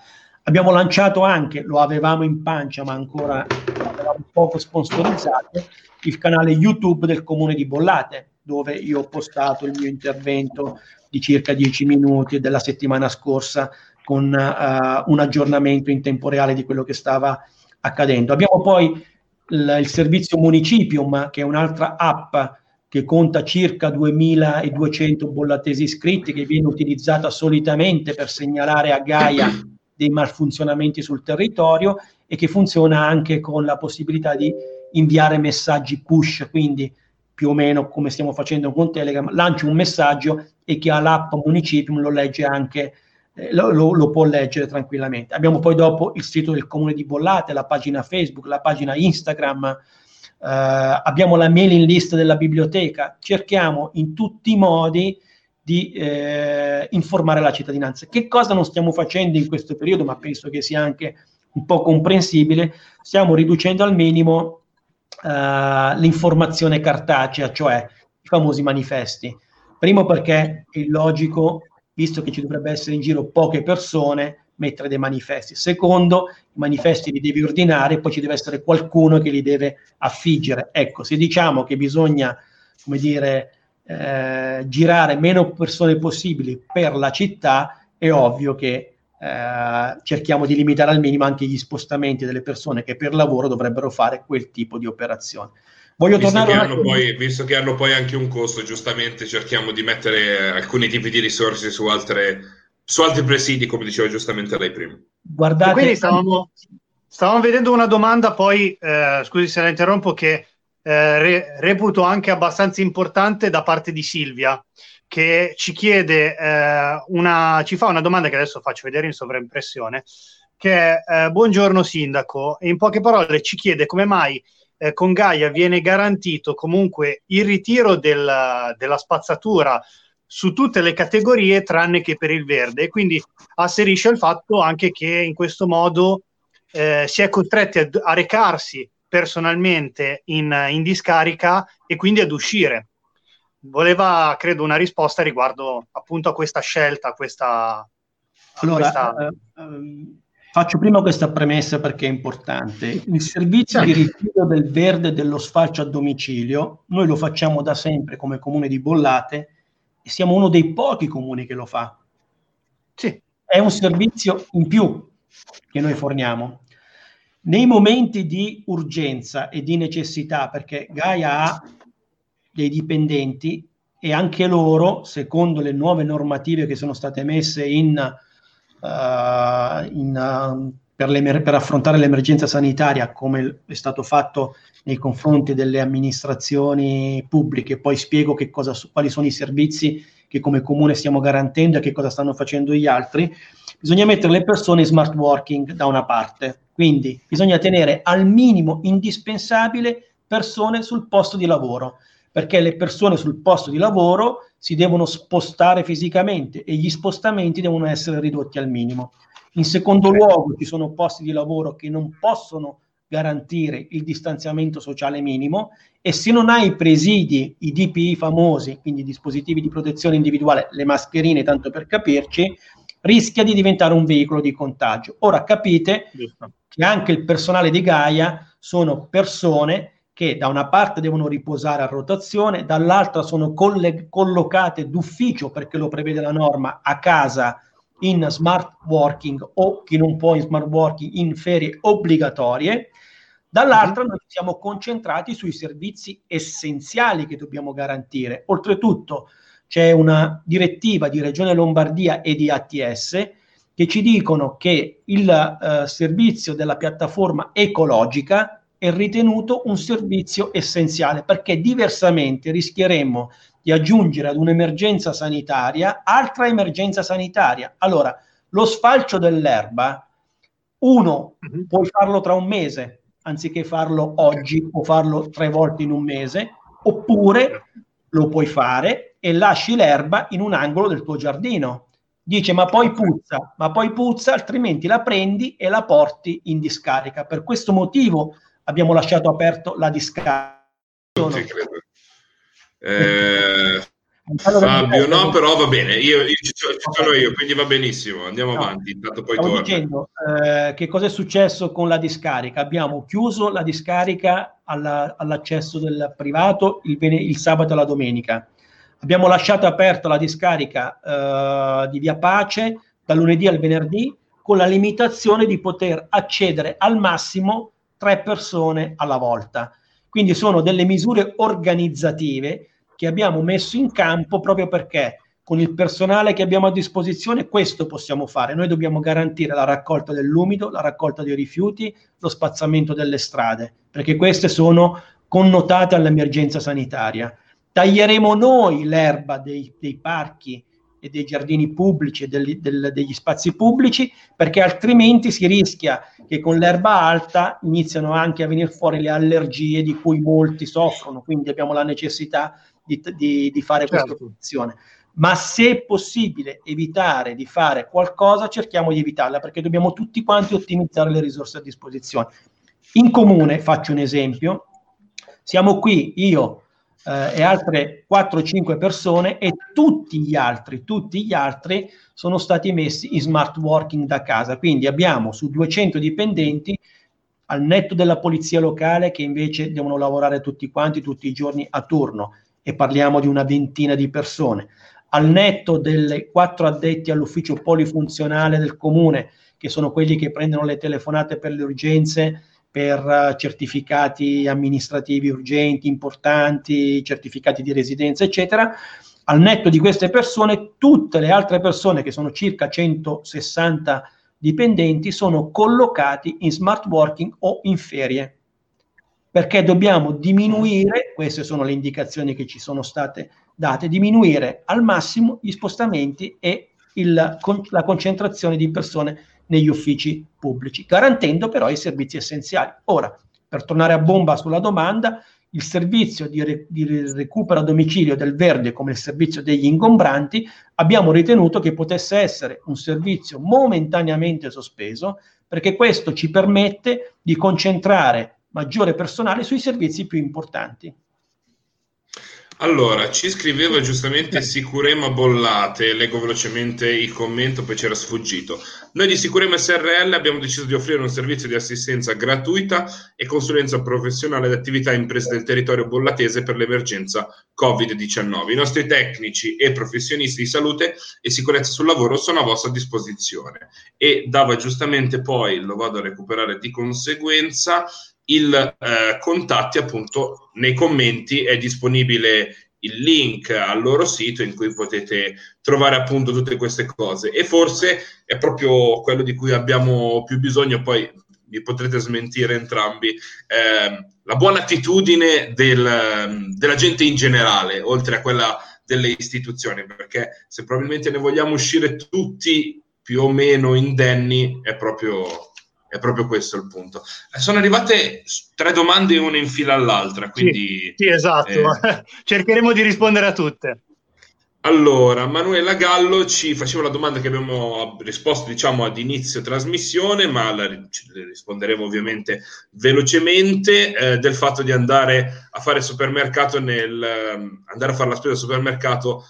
Abbiamo lanciato anche, lo avevamo in pancia, ma ancora avevamo poco sponsorizzato, il canale YouTube del comune di Bollate, dove io ho postato il mio intervento di circa 10 minuti della settimana scorsa con uh, un aggiornamento in tempo reale di quello che stava accadendo. Abbiamo poi il, il servizio Municipium, che è un'altra app che conta circa 2200 bollatesi iscritti, che viene utilizzata solitamente per segnalare a Gaia dei malfunzionamenti sul territorio e che funziona anche con la possibilità di inviare messaggi push, quindi più o meno come stiamo facendo con Telegram, lancio un messaggio e chi ha l'app Municipium lo legge anche, lo, lo, lo, può leggere tranquillamente. Abbiamo poi dopo il sito del comune di Bollate, la pagina Facebook, la pagina Instagram, eh, abbiamo la mailing list della biblioteca, cerchiamo in tutti i modi di eh, informare la cittadinanza. Che cosa non stiamo facendo in questo periodo, ma penso che sia anche un po' comprensibile, stiamo riducendo al minimo uh, l'informazione cartacea, cioè i famosi manifesti. Primo perché è illogico, visto che ci dovrebbe essere in giro poche persone, mettere dei manifesti. Secondo, i manifesti li devi ordinare, poi ci deve essere qualcuno che li deve affiggere. Ecco, se diciamo che bisogna, come dire, eh, girare meno persone possibili per la città, è ovvio che eh, cerchiamo di limitare al minimo anche gli spostamenti delle persone che per lavoro dovrebbero fare quel tipo di operazione. Voglio visto tornare che, poi, visto che hanno poi anche un costo, giustamente cerchiamo di mettere alcuni tipi di risorse su, altre, su altri presidi, come diceva giustamente lei prima. Guardate, quindi stavamo, stavamo, vedendo una domanda, poi eh, scusi se la interrompo, che eh, re, reputo anche abbastanza importante da parte di Silvia che ci chiede eh, una, ci fa una domanda che adesso faccio vedere in sovraimpressione, che è eh, buongiorno sindaco, e in poche parole ci chiede come mai eh, con Gaia viene garantito comunque il ritiro del, della spazzatura su tutte le categorie tranne che per il verde. E quindi asserisce il fatto anche che in questo modo eh, si è costretti a, a recarsi personalmente in, in discarica e quindi ad uscire. Voleva, credo, una risposta riguardo appunto a questa scelta, a questa... Allora, questa... Uh, um, faccio prima questa premessa perché è importante. Il servizio di ritiro del verde dello sfalcio a domicilio, noi lo facciamo da sempre come comune di Bollate e siamo uno dei pochi comuni che lo fa. Sì. È un servizio in più che noi forniamo. Nei momenti di urgenza e di necessità, perché Gaia ha dei dipendenti e anche loro, secondo le nuove normative che sono state messe in, uh, in, uh, per, per, affrontare l'emergenza sanitaria, come è stato fatto nei confronti delle amministrazioni pubbliche, poi spiego cosa, quali sono i servizi che come comune stiamo garantendo e che cosa stanno facendo gli altri, bisogna mettere le persone in smart working da una parte, quindi bisogna tenere al minimo indispensabile persone sul posto di lavoro perché le persone sul posto di lavoro si devono spostare fisicamente e gli spostamenti devono essere ridotti al minimo. In secondo luogo, ci sono posti di lavoro che non possono garantire il distanziamento sociale minimo e se non hai i presidi, i DPI famosi, quindi dispositivi di protezione individuale, le mascherine, tanto per capirci, rischia di diventare un veicolo di contagio. Ora capite che anche il personale di Gaia sono persone che da una parte devono riposare a rotazione, dall'altra sono colle- collocate d'ufficio, perché lo prevede la norma, a casa in smart working o chi non può in smart working in ferie obbligatorie. Dall'altra noi ci siamo concentrati sui servizi essenziali che dobbiamo garantire. Oltretutto c'è una direttiva di Regione Lombardia e di ATS che ci dicono che il eh, servizio della piattaforma ecologica è ritenuto un servizio essenziale perché diversamente rischieremmo di aggiungere ad un'emergenza sanitaria altra emergenza sanitaria. Allora, lo sfalcio dell'erba, uno, mm-hmm. puoi farlo tra un mese, anziché farlo oggi o farlo tre volte in un mese, oppure lo puoi fare e lasci l'erba in un angolo del tuo giardino. Dice, ma poi puzza, ma poi puzza, altrimenti la prendi e la porti in discarica. Per questo motivo abbiamo lasciato aperto la discarica. Eh, Fabio, no, però va bene, io, io ci, sono io, quindi va benissimo, andiamo no, avanti. Intanto poi stavo dicendo eh, che cosa è successo con la discarica. Abbiamo chiuso la discarica alla, all'accesso del privato il, il, sabato e la domenica. Abbiamo lasciato aperta la discarica eh, di Via Pace dal lunedì al venerdì con la limitazione di poter accedere al massimo tre persone alla volta. Quindi sono delle misure organizzative che abbiamo messo in campo proprio perché con il personale che abbiamo a disposizione questo possiamo fare. Noi dobbiamo garantire la raccolta dell'umido, la raccolta dei rifiuti, lo spazzamento delle strade, perché queste sono connotate all'emergenza sanitaria. Taglieremo noi l'erba dei, dei parchi e dei giardini pubblici e degli, del, degli spazi pubblici, perché altrimenti si rischia che con l'erba alta iniziano anche a venire fuori le allergie di cui molti soffrono, quindi abbiamo la necessità di, di, di fare certo. questa opzione. Ma se è possibile evitare di fare qualcosa, cerchiamo di evitarla, perché dobbiamo tutti quanti ottimizzare le risorse a disposizione. In comune, faccio un esempio, siamo qui, io, eh, e altre 4-5 persone e tutti gli altri, tutti gli altri sono stati messi in smart working da casa. Quindi abbiamo su 200 dipendenti al netto della polizia locale che invece devono lavorare tutti quanti tutti i giorni a turno e parliamo di una ventina di persone. Al netto delle quattro addetti all'ufficio polifunzionale del comune, che sono quelli che prendono le telefonate per le urgenze per eh, certificati amministrativi urgenti, importanti, certificati di residenza, eccetera. Al netto di queste persone, tutte le altre persone, che sono circa 160 dipendenti, sono collocati in smart working o in ferie. Perché dobbiamo diminuire, queste sono le indicazioni che ci sono state date, diminuire al massimo gli spostamenti e il, la concentrazione di persone negli uffici pubblici, garantendo però i servizi essenziali. Ora, per tornare a bomba sulla domanda, il servizio di, re, di, recupero a domicilio del verde come il servizio degli ingombranti, abbiamo ritenuto che potesse essere un servizio momentaneamente sospeso, perché questo ci permette di concentrare maggiore personale sui servizi più importanti. Allora, ci scriveva giustamente Sicurema Bollate, leggo velocemente il commento, poi c'era sfuggito. Noi di Sicurema SRL abbiamo deciso di offrire un servizio di assistenza gratuita e consulenza professionale ad attività imprese del territorio bollatese per l'emergenza Covid-19. I nostri tecnici e professionisti di salute e sicurezza sul lavoro sono a vostra disposizione. E dava giustamente poi, lo vado a recuperare di conseguenza, il eh, contatti appunto nei commenti è disponibile il link al loro sito in cui potete trovare appunto tutte queste cose. E forse è proprio quello di cui abbiamo più bisogno poi mi potrete smentire entrambi eh, la buona attitudine del, della gente in generale oltre a quella delle istituzioni perché se probabilmente ne vogliamo uscire tutti più o meno indenni è proprio è proprio questo il punto. Eh, sono arrivate tre domande una in fila all'altra, quindi... Sì, sì esatto, eh... <laughs> cercheremo di rispondere a tutte. Allora, Manuela Gallo ci faceva la domanda che abbiamo risposto, diciamo, ad inizio trasmissione, ma la, le risponderemo ovviamente velocemente, eh, del fatto di andare a fare supermercato nel... Eh, andare a fare la spesa al supermercato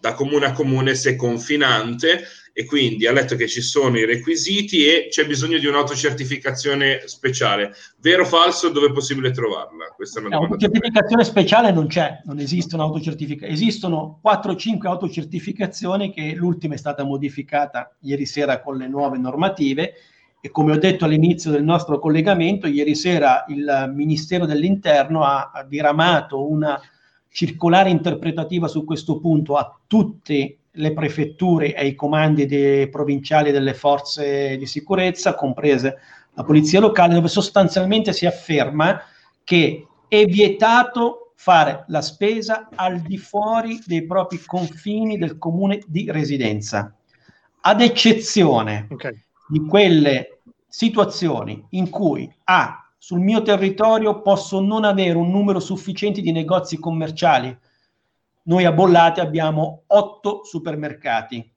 da comune a comune se confinante e quindi ha letto che ci sono i requisiti e c'è bisogno di un'autocertificazione speciale. Vero o falso? Dove è possibile trovarla? Questa è una L'autocertificazione speciale non c'è, non esiste un'autocertificazione. Esistono 4-5 autocertificazioni che l'ultima è stata modificata ieri sera con le nuove normative e come ho detto all'inizio del nostro collegamento, ieri sera il Ministero dell'Interno ha, ha diramato una circolare interpretativa su questo punto a tutte le prefetture e i comandi dei provinciali delle forze di sicurezza, comprese la polizia locale, dove sostanzialmente si afferma che è vietato fare la spesa al di fuori dei propri confini del comune di residenza, ad eccezione okay. di quelle situazioni in cui A, sul mio territorio posso non avere un numero sufficiente di negozi commerciali noi a Bollate abbiamo otto supermercati,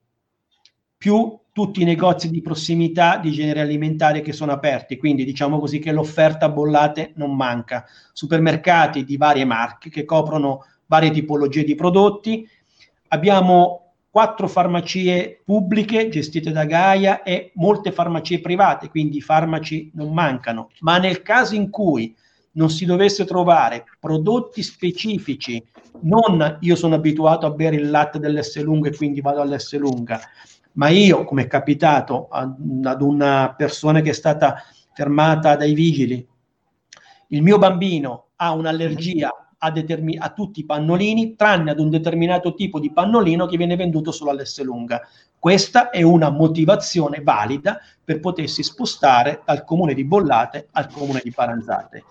più tutti i negozi di prossimità di genere alimentare che sono aperti, quindi diciamo così che l'offerta a Bollate non manca. Supermercati di varie marche che coprono varie tipologie di prodotti. Abbiamo quattro farmacie pubbliche gestite da Gaia e molte farmacie private, quindi i farmaci non mancano. Ma nel caso in cui non si dovesse trovare prodotti specifici non io sono abituato a bere il latte dell'S lunga e quindi vado all'S lunga, ma io, come è capitato ad una persona che è stata fermata dai vigili, il mio bambino ha un'allergia a, determi- a tutti i pannolini, tranne ad un determinato tipo di pannolino che viene venduto solo all'S lunga. Questa è una motivazione valida per potersi spostare dal comune di Bollate al comune di Paranzate.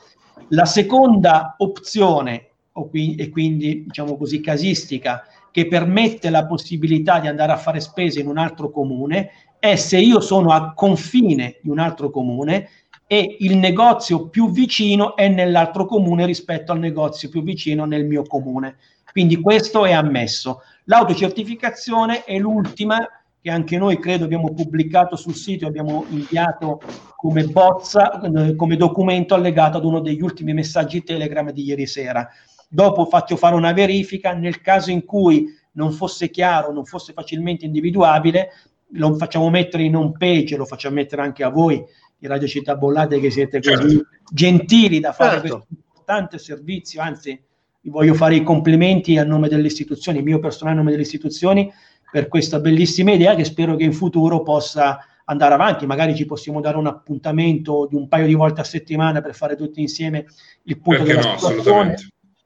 La seconda opzione e quindi diciamo così casistica che permette la possibilità di andare a fare spese in un altro comune è se io sono a confine di un altro comune e il negozio più vicino è nell'altro comune rispetto al negozio più vicino nel mio comune. Quindi questo è ammesso. L'autocertificazione è l'ultima che anche noi credo abbiamo pubblicato sul sito, abbiamo inviato come bozza, eh, come documento allegato ad uno degli ultimi messaggi Telegram di ieri sera dopo faccio fare una verifica, nel caso in cui non fosse chiaro, non fosse facilmente individuabile, lo facciamo mettere in home page, lo facciamo mettere anche a voi di Radio Città Bollate che siete certo. così gentili da fare certo. questo importante servizio, anzi vi voglio fare i complimenti a nome delle istituzioni, mio personale a nome delle istituzioni, per questa bellissima idea che spero che in futuro possa andare avanti, magari ci possiamo dare un appuntamento di un paio di volte a settimana per fare tutti insieme il punto Perché della no, situazione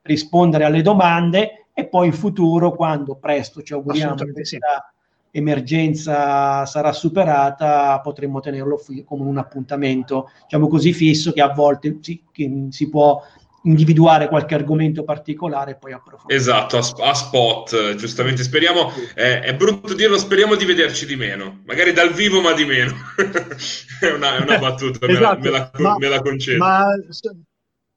rispondere alle domande e poi in futuro, quando presto ci auguriamo che questa emergenza sarà superata, potremmo tenerlo come un appuntamento, diciamo così, fisso, che a volte si, che si può individuare qualche argomento particolare e poi approfondire. Esatto, a, a spot, giustamente. Speriamo, eh, è brutto dirlo, speriamo di vederci di meno, magari dal vivo ma di meno. <laughs> è, una, è, una, battuta, esatto, me, la, me, la, ma, me la concedo. Ma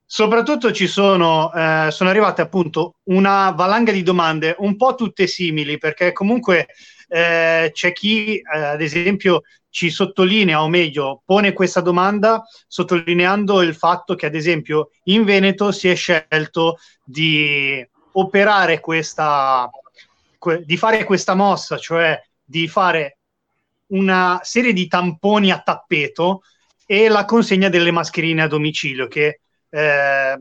Soprattutto ci sono, eh, sono arrivate appunto una valanga di domande un po' tutte simili, perché comunque eh, c'è chi, eh, ad esempio, ci sottolinea, o meglio, pone questa domanda sottolineando il fatto che, ad esempio, in Veneto si è scelto di operare questa, que- di fare questa mossa, cioè di fare una serie di tamponi a tappeto e la consegna delle mascherine a domicilio, che eh,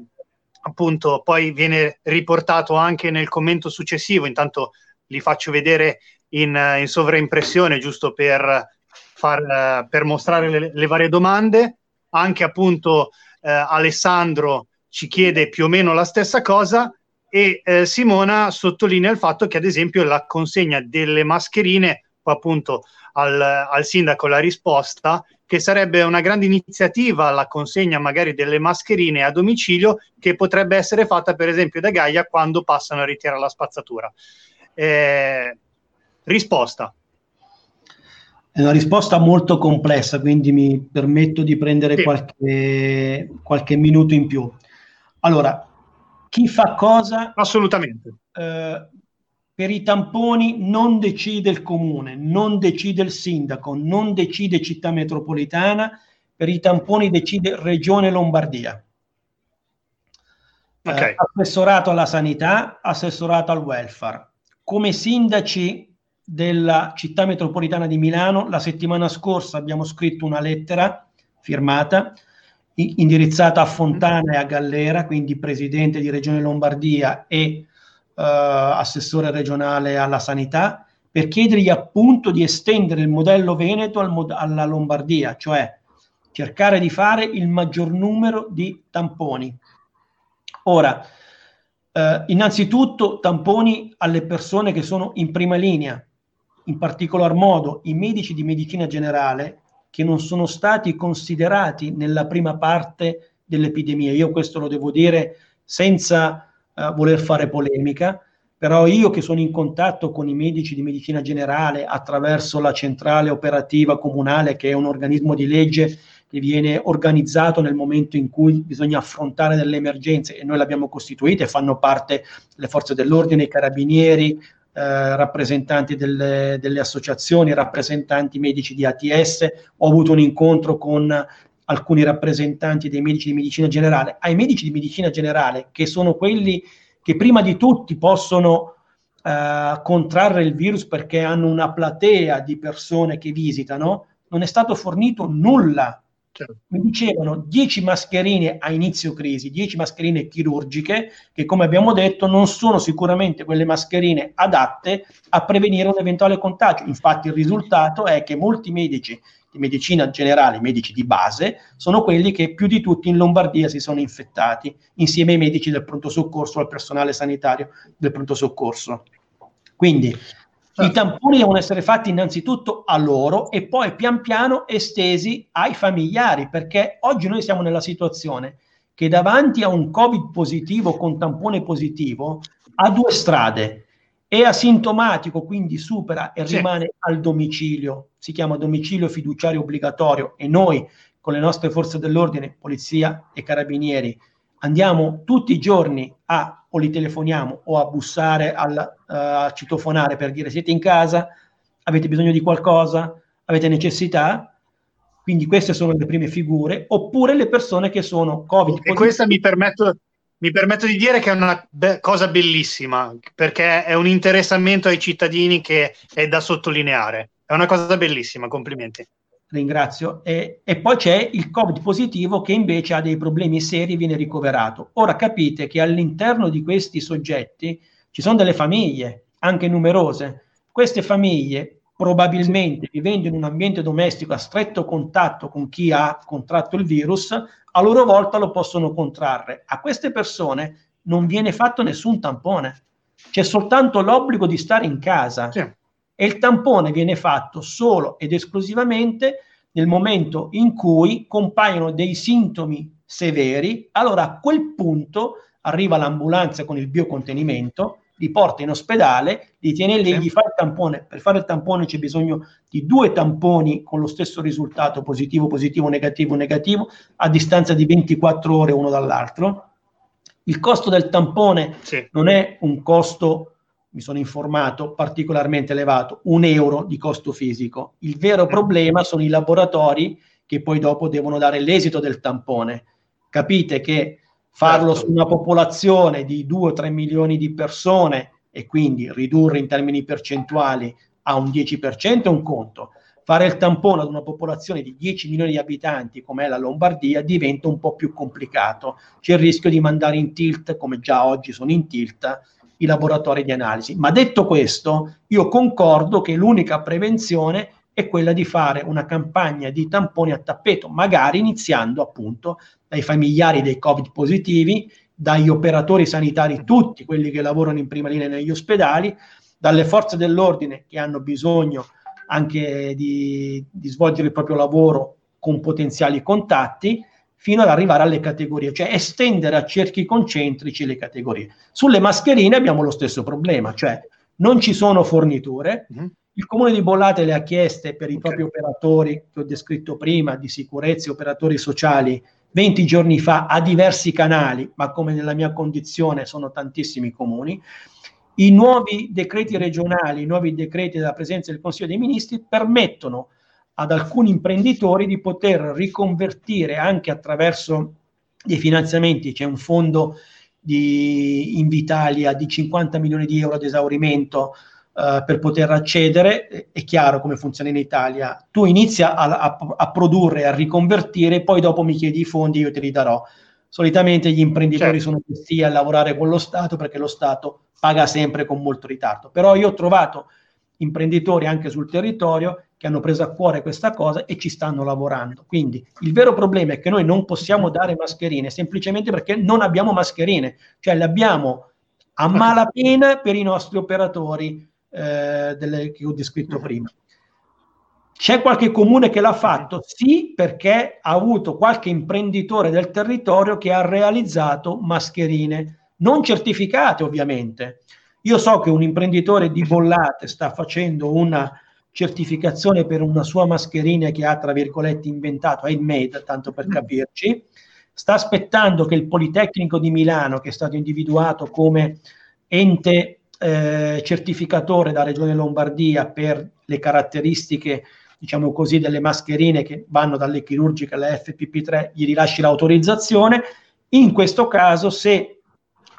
appunto poi viene riportato anche nel commento successivo, intanto li faccio vedere in, in sovraimpressione giusto per, far, per mostrare le, le, varie domande. Anche appunto eh, Alessandro ci chiede più o meno la stessa cosa e eh, Simona sottolinea il fatto che ad esempio la consegna delle mascherine, appunto al, al sindaco la risposta, che sarebbe una grande iniziativa la consegna magari delle mascherine a domicilio che potrebbe essere fatta per esempio da Gaia quando passano a ritirare la spazzatura. Eh, risposta. È una risposta molto complessa, quindi mi permetto di prendere sì. qualche, qualche minuto in più. Allora, chi fa cosa? Assolutamente. Eh, per i tamponi non decide il comune, non decide il sindaco, non decide città metropolitana, per i tamponi decide Regione Lombardia. Okay. Eh, assessorato alla sanità, assessorato al welfare. Come sindaci della città metropolitana di Milano, la settimana scorsa abbiamo scritto una lettera firmata indirizzata a Fontana e a Gallera, quindi presidente di Regione Lombardia e uh, assessore regionale alla sanità, per chiedergli appunto di estendere il modello Veneto al mod- alla Lombardia, cioè cercare di fare il maggior numero di tamponi. Ora, eh, innanzitutto tamponi alle persone che sono in prima linea, in particolar modo i medici di medicina generale che non sono stati considerati nella prima parte dell'epidemia. Io questo lo devo dire senza uh, voler fare polemica, però io che sono in contatto con i medici di medicina generale attraverso la centrale operativa comunale, che è un organismo di legge che viene organizzato nel momento in cui bisogna affrontare delle emergenze e noi l'abbiamo costituita e fanno parte le forze dell'ordine, i carabinieri, eh, rappresentanti delle, delle, associazioni, rappresentanti medici di ATS, ho avuto un incontro con alcuni rappresentanti dei medici di medicina generale, ai medici di medicina generale che sono quelli che prima di tutti possono eh, contrarre il virus perché hanno una platea di persone che visitano, non è stato fornito nulla Certo. Mi dicevano 10 mascherine a inizio crisi, 10 mascherine chirurgiche, che come abbiamo detto non sono sicuramente quelle mascherine adatte a prevenire un eventuale contagio. Infatti il risultato è che molti medici di medicina generale, medici di base, sono quelli che più di tutti in Lombardia si sono infettati, insieme ai medici del pronto soccorso, al personale sanitario del pronto soccorso. Quindi i tamponi devono essere fatti innanzitutto a loro e poi pian piano estesi ai familiari, perché oggi noi siamo nella situazione che davanti a un Covid positivo con tampone positivo ha due strade. È asintomatico, quindi supera e sì. rimane al domicilio, si chiama domicilio fiduciario obbligatorio e noi con le nostre forze dell'ordine, polizia e carabinieri, andiamo tutti i giorni a o li telefoniamo o a bussare, al, uh, a citofonare per dire siete in casa, avete bisogno di qualcosa, avete necessità, quindi queste sono le prime figure, oppure le persone che sono Covid. E questa mi permetto, mi permetto di dire che è una be- cosa bellissima, perché è un interessamento ai cittadini che è da sottolineare. È una cosa bellissima, complimenti ringrazio. E, e, poi c'è il Covid positivo che invece ha dei problemi seri e viene ricoverato. Ora capite che all'interno di questi soggetti ci sono delle famiglie, anche numerose. Queste famiglie probabilmente vivendo in un ambiente domestico a stretto contatto con chi ha contratto il virus, a loro volta lo possono contrarre. A queste persone non viene fatto nessun tampone, c'è soltanto l'obbligo di stare in casa. Sì e il tampone viene fatto solo ed esclusivamente nel momento in cui compaiono dei sintomi severi, allora a quel punto arriva l'ambulanza con il biocontenimento, li porta in ospedale, li tiene lì, gli fa il tampone. Per fare il tampone c'è bisogno di due tamponi con lo stesso risultato, positivo, positivo, negativo, negativo, a distanza di 24 ore uno dall'altro. Il costo del tampone sì. non è un costo mi sono informato, particolarmente elevato, un euro di costo fisico. Il vero problema sono i laboratori che poi dopo devono dare l'esito del tampone. Capite che farlo certo. su una popolazione di 2-3 milioni di persone e quindi ridurre in termini percentuali a un 10% è un conto. Fare il tampone ad una popolazione di 10 milioni di abitanti come è la Lombardia diventa un po' più complicato. C'è il rischio di mandare in tilt, come già oggi sono in tilt, i laboratori di analisi. Ma detto questo, io concordo che l'unica prevenzione è quella di fare una campagna di tamponi a tappeto, magari iniziando appunto dai familiari dei Covid positivi, dagli operatori sanitari, tutti quelli che lavorano in prima linea negli ospedali, dalle forze dell'ordine che hanno bisogno anche di, di svolgere il proprio lavoro con potenziali contatti, fino ad arrivare alle categorie, cioè estendere a cerchi concentrici le categorie. Sulle mascherine abbiamo lo stesso problema, cioè non ci sono forniture, mm-hmm. il comune di Bollate le ha chieste per i okay. propri operatori che ho descritto prima, di sicurezza e operatori sociali, 20 giorni fa a diversi canali, ma come nella mia condizione sono tantissimi comuni, i nuovi decreti regionali, i nuovi decreti della presenza del Consiglio dei Ministri permettono ad alcuni imprenditori di poter riconvertire anche attraverso dei finanziamenti, c'è un fondo di Invitalia di 50 milioni di euro ad esaurimento uh, per poter accedere, è chiaro come funziona in Italia, tu inizi a, a, a, produrre, a riconvertire, poi dopo mi chiedi i fondi, io te li darò. Solitamente gli imprenditori certo. sono questi a lavorare con lo Stato perché lo Stato paga sempre con molto ritardo. Però io ho trovato imprenditori anche sul territorio che hanno preso a cuore questa cosa e ci stanno lavorando. Quindi il vero problema è che noi non possiamo dare mascherine semplicemente perché non abbiamo mascherine, cioè le abbiamo a malapena per i nostri operatori eh, delle, che ho descritto prima. C'è qualche comune che l'ha fatto? Sì, perché ha avuto qualche imprenditore del territorio che ha realizzato mascherine non certificate ovviamente. Io so che un imprenditore di bollate sta facendo una certificazione per una sua mascherina che ha, tra virgolette, inventato, è il made, tanto per mm. capirci, sta aspettando che il Politecnico di Milano, che è stato individuato come ente eh, certificatore da Regione Lombardia per le caratteristiche, diciamo così, delle mascherine che vanno dalle chirurgiche alla FPP3, gli rilasci l'autorizzazione. In questo caso, se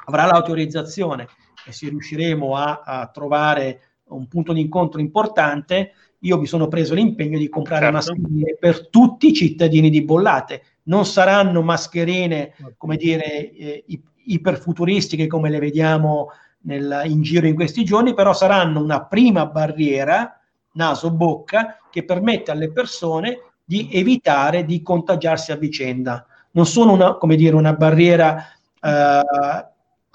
avrà l'autorizzazione e se riusciremo a, a, trovare un punto di incontro importante, io mi sono preso l'impegno di comprare certo. mascherine per tutti i cittadini di Bollate. Non saranno mascherine, come dire, eh, iperfuturistiche come le vediamo nel, in giro in questi giorni, però saranno una prima barriera naso-bocca che permette alle persone di evitare di contagiarsi a vicenda. Non sono una, come dire, una barriera eh,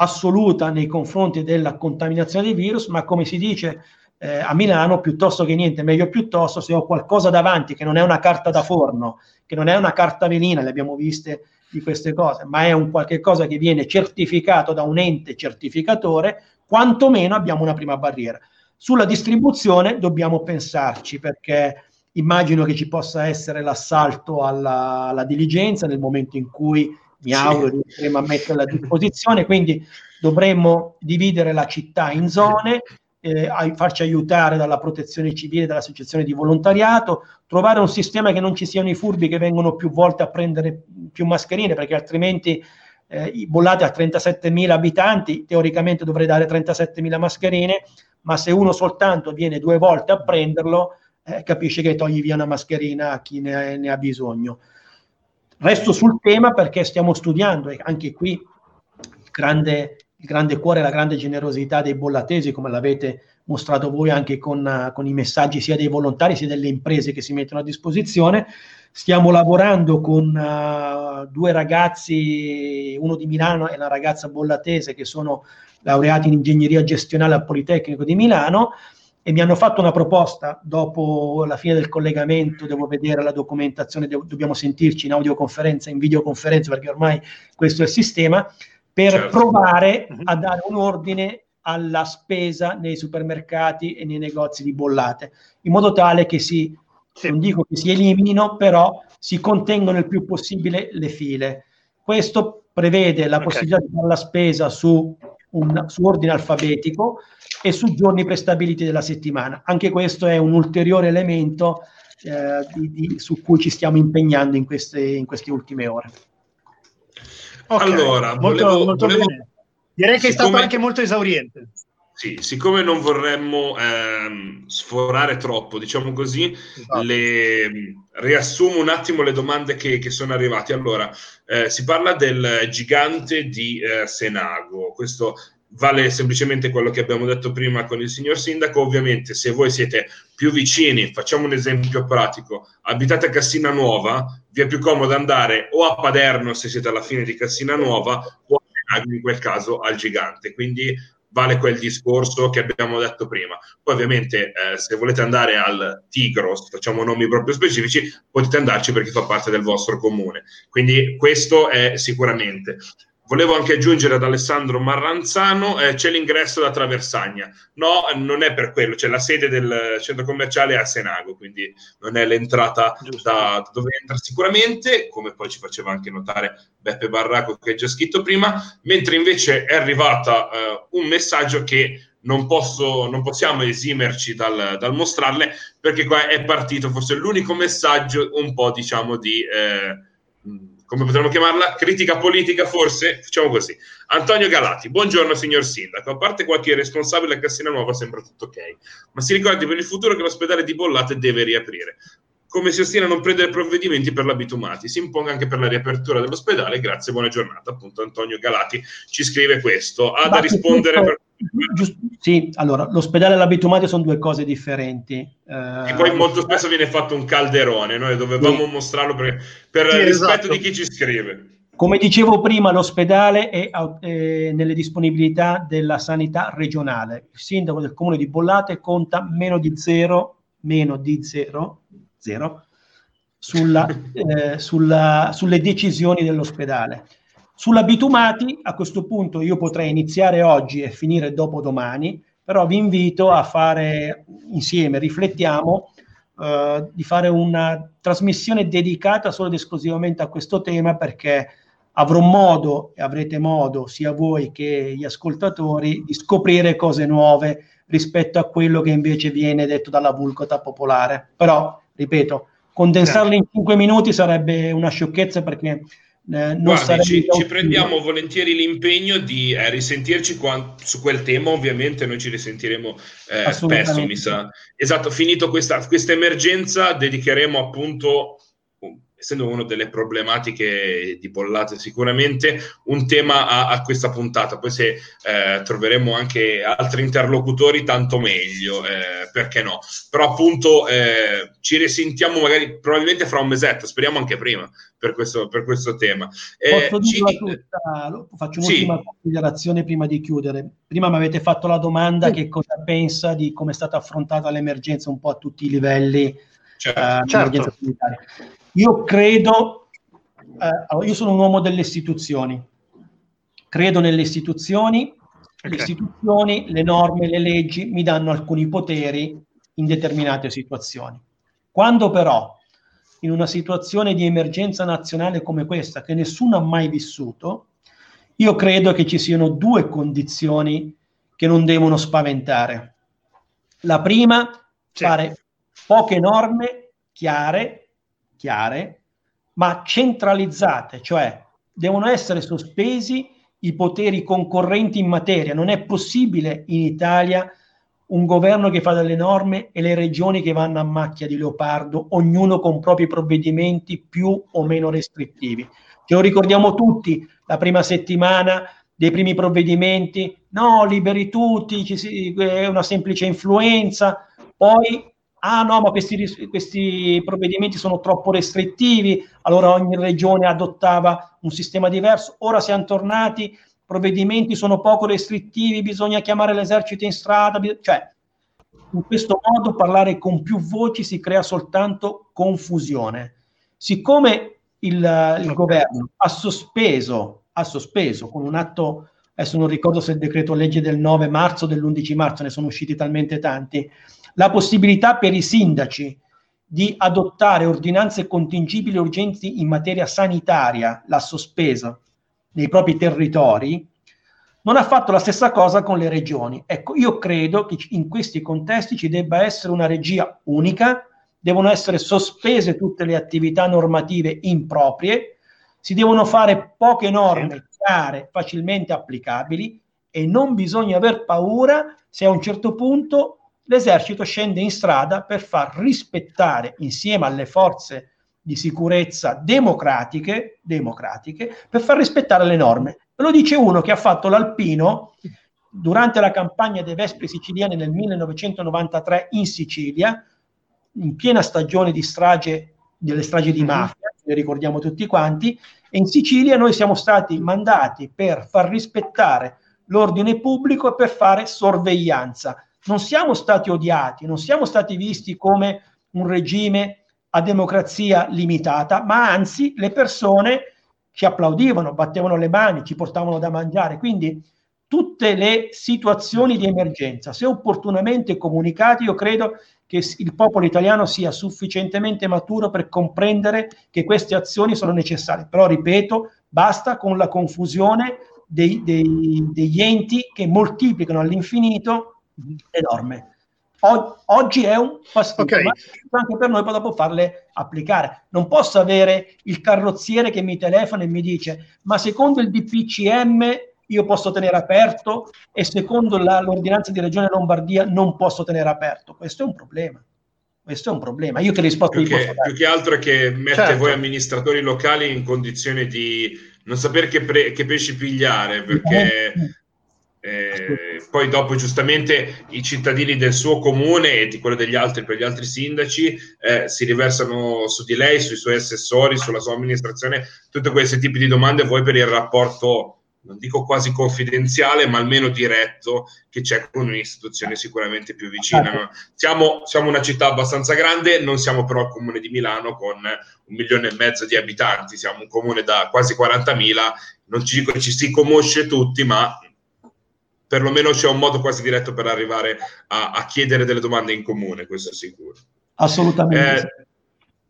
assoluta nei confronti della contaminazione di virus, ma come si dice eh, a Milano, piuttosto che niente, meglio piuttosto, se ho qualcosa davanti che non è una carta da forno, che non è una carta velina, le abbiamo viste di queste cose, ma è un qualche cosa che viene certificato da un ente certificatore, quantomeno abbiamo una prima barriera. Sulla distribuzione dobbiamo pensarci perché immagino che ci possa essere l'assalto alla, alla diligenza nel momento in cui mi auguro sì. riusciremo a metterla a disposizione, quindi dovremmo dividere la città in zone, eh, farci aiutare dalla protezione civile, dall'associazione di volontariato, trovare un sistema che non ci siano i furbi che vengono più volte a prendere più mascherine, perché altrimenti eh, i bollati a 37.000 abitanti, teoricamente dovrei dare 37.000 mascherine, ma se uno soltanto viene due volte a prenderlo, eh, capisce che togli via una mascherina a chi ne, ne ha bisogno. Resto sul tema perché stiamo studiando e anche qui il grande, il grande cuore la grande generosità dei bollatesi, come l'avete mostrato voi anche con, con, i messaggi sia dei volontari sia delle imprese che si mettono a disposizione. Stiamo lavorando con uh, due ragazzi, uno di Milano e una ragazza bollatese che sono laureati in ingegneria gestionale al Politecnico di Milano e mi hanno fatto una proposta dopo la fine del collegamento, devo vedere la documentazione, devo, dobbiamo sentirci in audioconferenza, in videoconferenza, perché ormai questo è il sistema, per certo. provare mhm. a dare un ordine alla spesa nei supermercati e nei negozi di bollate, in modo tale che si, sì. non dico che si eliminino, però si contengono il più possibile le file. Questo prevede la okay. possibilità di fare la spesa su, un, su ordine alfabetico, e su giorni prestabiliti della settimana. Anche questo è un ulteriore elemento eh, di, di, su cui ci stiamo impegnando in queste, in queste ultime ore. Okay. Allora, molto, volevo, molto volevo... direi che siccome... è stato anche molto esauriente. Sì, siccome non vorremmo ehm, sforare troppo, diciamo così, esatto. le, riassumo un attimo le domande che, che sono arrivate. Allora, eh, si parla del gigante di eh, Senago, questo vale semplicemente quello che abbiamo detto prima con il signor sindaco. Ovviamente, se voi siete più vicini, facciamo un esempio pratico, abitate a Cassina Nuova, vi è più comodo andare o a Paderno se siete alla fine di Cassina Nuova o in quel caso al gigante. Quindi vale quel discorso che abbiamo detto prima. Poi ovviamente eh, se volete andare al Tigros, facciamo nomi proprio specifici, potete andarci perché fa parte del vostro comune. Quindi questo è sicuramente. Volevo anche aggiungere ad Alessandro Marranzano, eh, c'è l'ingresso da Traversagna. No, non è per quello, c'è la sede del centro commerciale a Senago, quindi non è l'entrata da, da, dove entra sicuramente, come poi ci faceva anche notare Beppe Barraco che ha già scritto prima, mentre invece è arrivata eh, un messaggio che non, posso, non possiamo esimerci dal, dal, mostrarle, perché qua è partito forse l'unico messaggio un po' diciamo di... Eh, come potremmo chiamarla, critica politica forse? Facciamo così. Antonio Galati, buongiorno signor Sindaco, a parte qualche responsabile a Cassina Nuova sembra tutto ok, ma si ricordi per il futuro che l'ospedale di Bollate deve riaprire. Come si ostina a non prendere provvedimenti per l'abitumati? Si imponga anche per la riapertura dell'ospedale. Grazie, buona giornata. Appunto, Antonio Galati ci scrive questo. Ha da rispondere per Giusto, sì, allora, l'ospedale e l'abitumate sono due cose differenti. Eh, e poi molto spesso viene fatto un calderone, noi dovevamo sì. mostrarlo per, per sì, rispetto esatto. di chi ci scrive. Come dicevo prima, l'ospedale è, è, nelle disponibilità della sanità regionale. Il sindaco del comune di Bollate conta meno di zero, meno di zero, zero sulla, <laughs> eh, sulla, sulle decisioni dell'ospedale. Sulla bitumati, a questo punto io potrei iniziare oggi e finire dopodomani, però vi invito a fare insieme, riflettiamo, eh, di fare una trasmissione dedicata solo ed esclusivamente a questo tema perché avrò modo e avrete modo sia voi che gli ascoltatori di scoprire cose nuove rispetto a quello che invece viene detto dalla vulcota popolare. Però, ripeto, condensarlo in cinque minuti sarebbe una sciocchezza perché eh, Guardi, ci, ci, prendiamo volentieri l'impegno di eh, risentirci qua, su quel tema, ovviamente noi ci risentiremo eh, spesso, mi sa. Esatto, finito questa, questa emergenza, dedicheremo appunto essendo una delle problematiche di Pollate sicuramente, un tema a, a questa puntata. Poi se eh, troveremo anche altri interlocutori, tanto meglio, eh, perché no? Però appunto eh, ci risentiamo magari probabilmente fra un mesetto, speriamo anche prima per questo, per questo tema. Eh, ci... tutta, faccio un'ultima sì. considerazione prima di chiudere. Prima mi avete fatto la domanda sì. che cosa pensa di come è stata affrontata l'emergenza un po' a tutti i livelli. Certo, uh, certo. Io credo, eh, io sono un uomo delle istituzioni, credo nelle istituzioni, okay. le istituzioni, le norme, le leggi mi danno alcuni poteri in determinate situazioni. Quando però in una situazione di emergenza nazionale come questa, che nessuno ha mai vissuto, io credo che ci siano due condizioni che non devono spaventare. La prima, sì. fare poche norme chiare chiare, ma centralizzate, cioè devono essere sospesi i poteri concorrenti in materia. Non è possibile in Italia un governo che fa delle norme e le regioni che vanno a macchia di leopardo, ognuno con propri provvedimenti più o meno restrittivi. Ce lo ricordiamo tutti, la prima settimana dei primi provvedimenti, no, liberi tutti, è una semplice influenza, poi ah no, ma questi, questi, provvedimenti sono troppo restrittivi, allora ogni regione adottava un sistema diverso, ora siamo tornati, provvedimenti sono poco restrittivi, bisogna chiamare l'esercito in strada, cioè in questo modo parlare con più voci si crea soltanto confusione. Siccome il, il governo ha sospeso, ha sospeso con un atto, adesso non ricordo se il decreto legge del 9 marzo o dell'11 marzo, ne sono usciti talmente tanti, la possibilità per i sindaci di adottare ordinanze contingibili urgenti in materia sanitaria, l'ha sospesa nei propri territori, non ha fatto la stessa cosa con le regioni. Ecco, io credo che in questi contesti ci debba essere una regia unica, devono essere sospese tutte le attività normative improprie, si devono fare poche norme chiare, facilmente applicabili e non bisogna aver paura se a un certo punto l'esercito scende in strada per far rispettare insieme alle forze di sicurezza democratiche, democratiche per far rispettare le norme. Lo dice uno che ha fatto l'alpino durante la campagna dei Vespri siciliani nel 1993 in Sicilia, in piena stagione di strage, delle stragi di mhm. mafia, le ricordiamo tutti quanti, E in Sicilia noi siamo stati mandati per far rispettare l'ordine pubblico e per fare sorveglianza. Non siamo stati odiati, non siamo stati visti come un regime a democrazia limitata, ma anzi le persone ci applaudivano, battevano le mani, ci portavano da mangiare. Quindi tutte le situazioni di emergenza, se opportunamente comunicate, io credo che il popolo italiano sia sufficientemente maturo per comprendere che queste azioni sono necessarie. Però, ripeto, basta con la confusione dei, dei, degli enti che moltiplicano all'infinito le norme. oggi è un fastidio, okay. ma anche per noi poi dopo farle applicare. Non posso avere il carrozziere che mi telefona e mi dice ma secondo il DPCM io posso tenere aperto e secondo la, l'ordinanza di Regione Lombardia non posso tenere aperto. Questo è un problema. Questo è un problema. Io che risposta più che, più che altro è che mette certo. voi amministratori locali in condizione di non sapere che, pre- che pesci pigliare, perché eh, poi dopo giustamente i cittadini del suo comune e di quello degli altri per gli altri sindaci eh, si riversano su di lei, sui suoi assessori, sulla sua amministrazione, tutti questi tipi di domande voi per il rapporto non dico quasi confidenziale, ma almeno diretto che c'è con un'istituzione sicuramente più vicina. No? Siamo, siamo, una città abbastanza grande, non siamo però il comune di Milano con un milione e mezzo di abitanti, siamo un comune da quasi 40.000, non ci dico che ci si conosce tutti, ma perlomeno c'è un modo quasi diretto per arrivare a, a chiedere delle domande in comune, questo è sicuro. Assolutamente. Eh,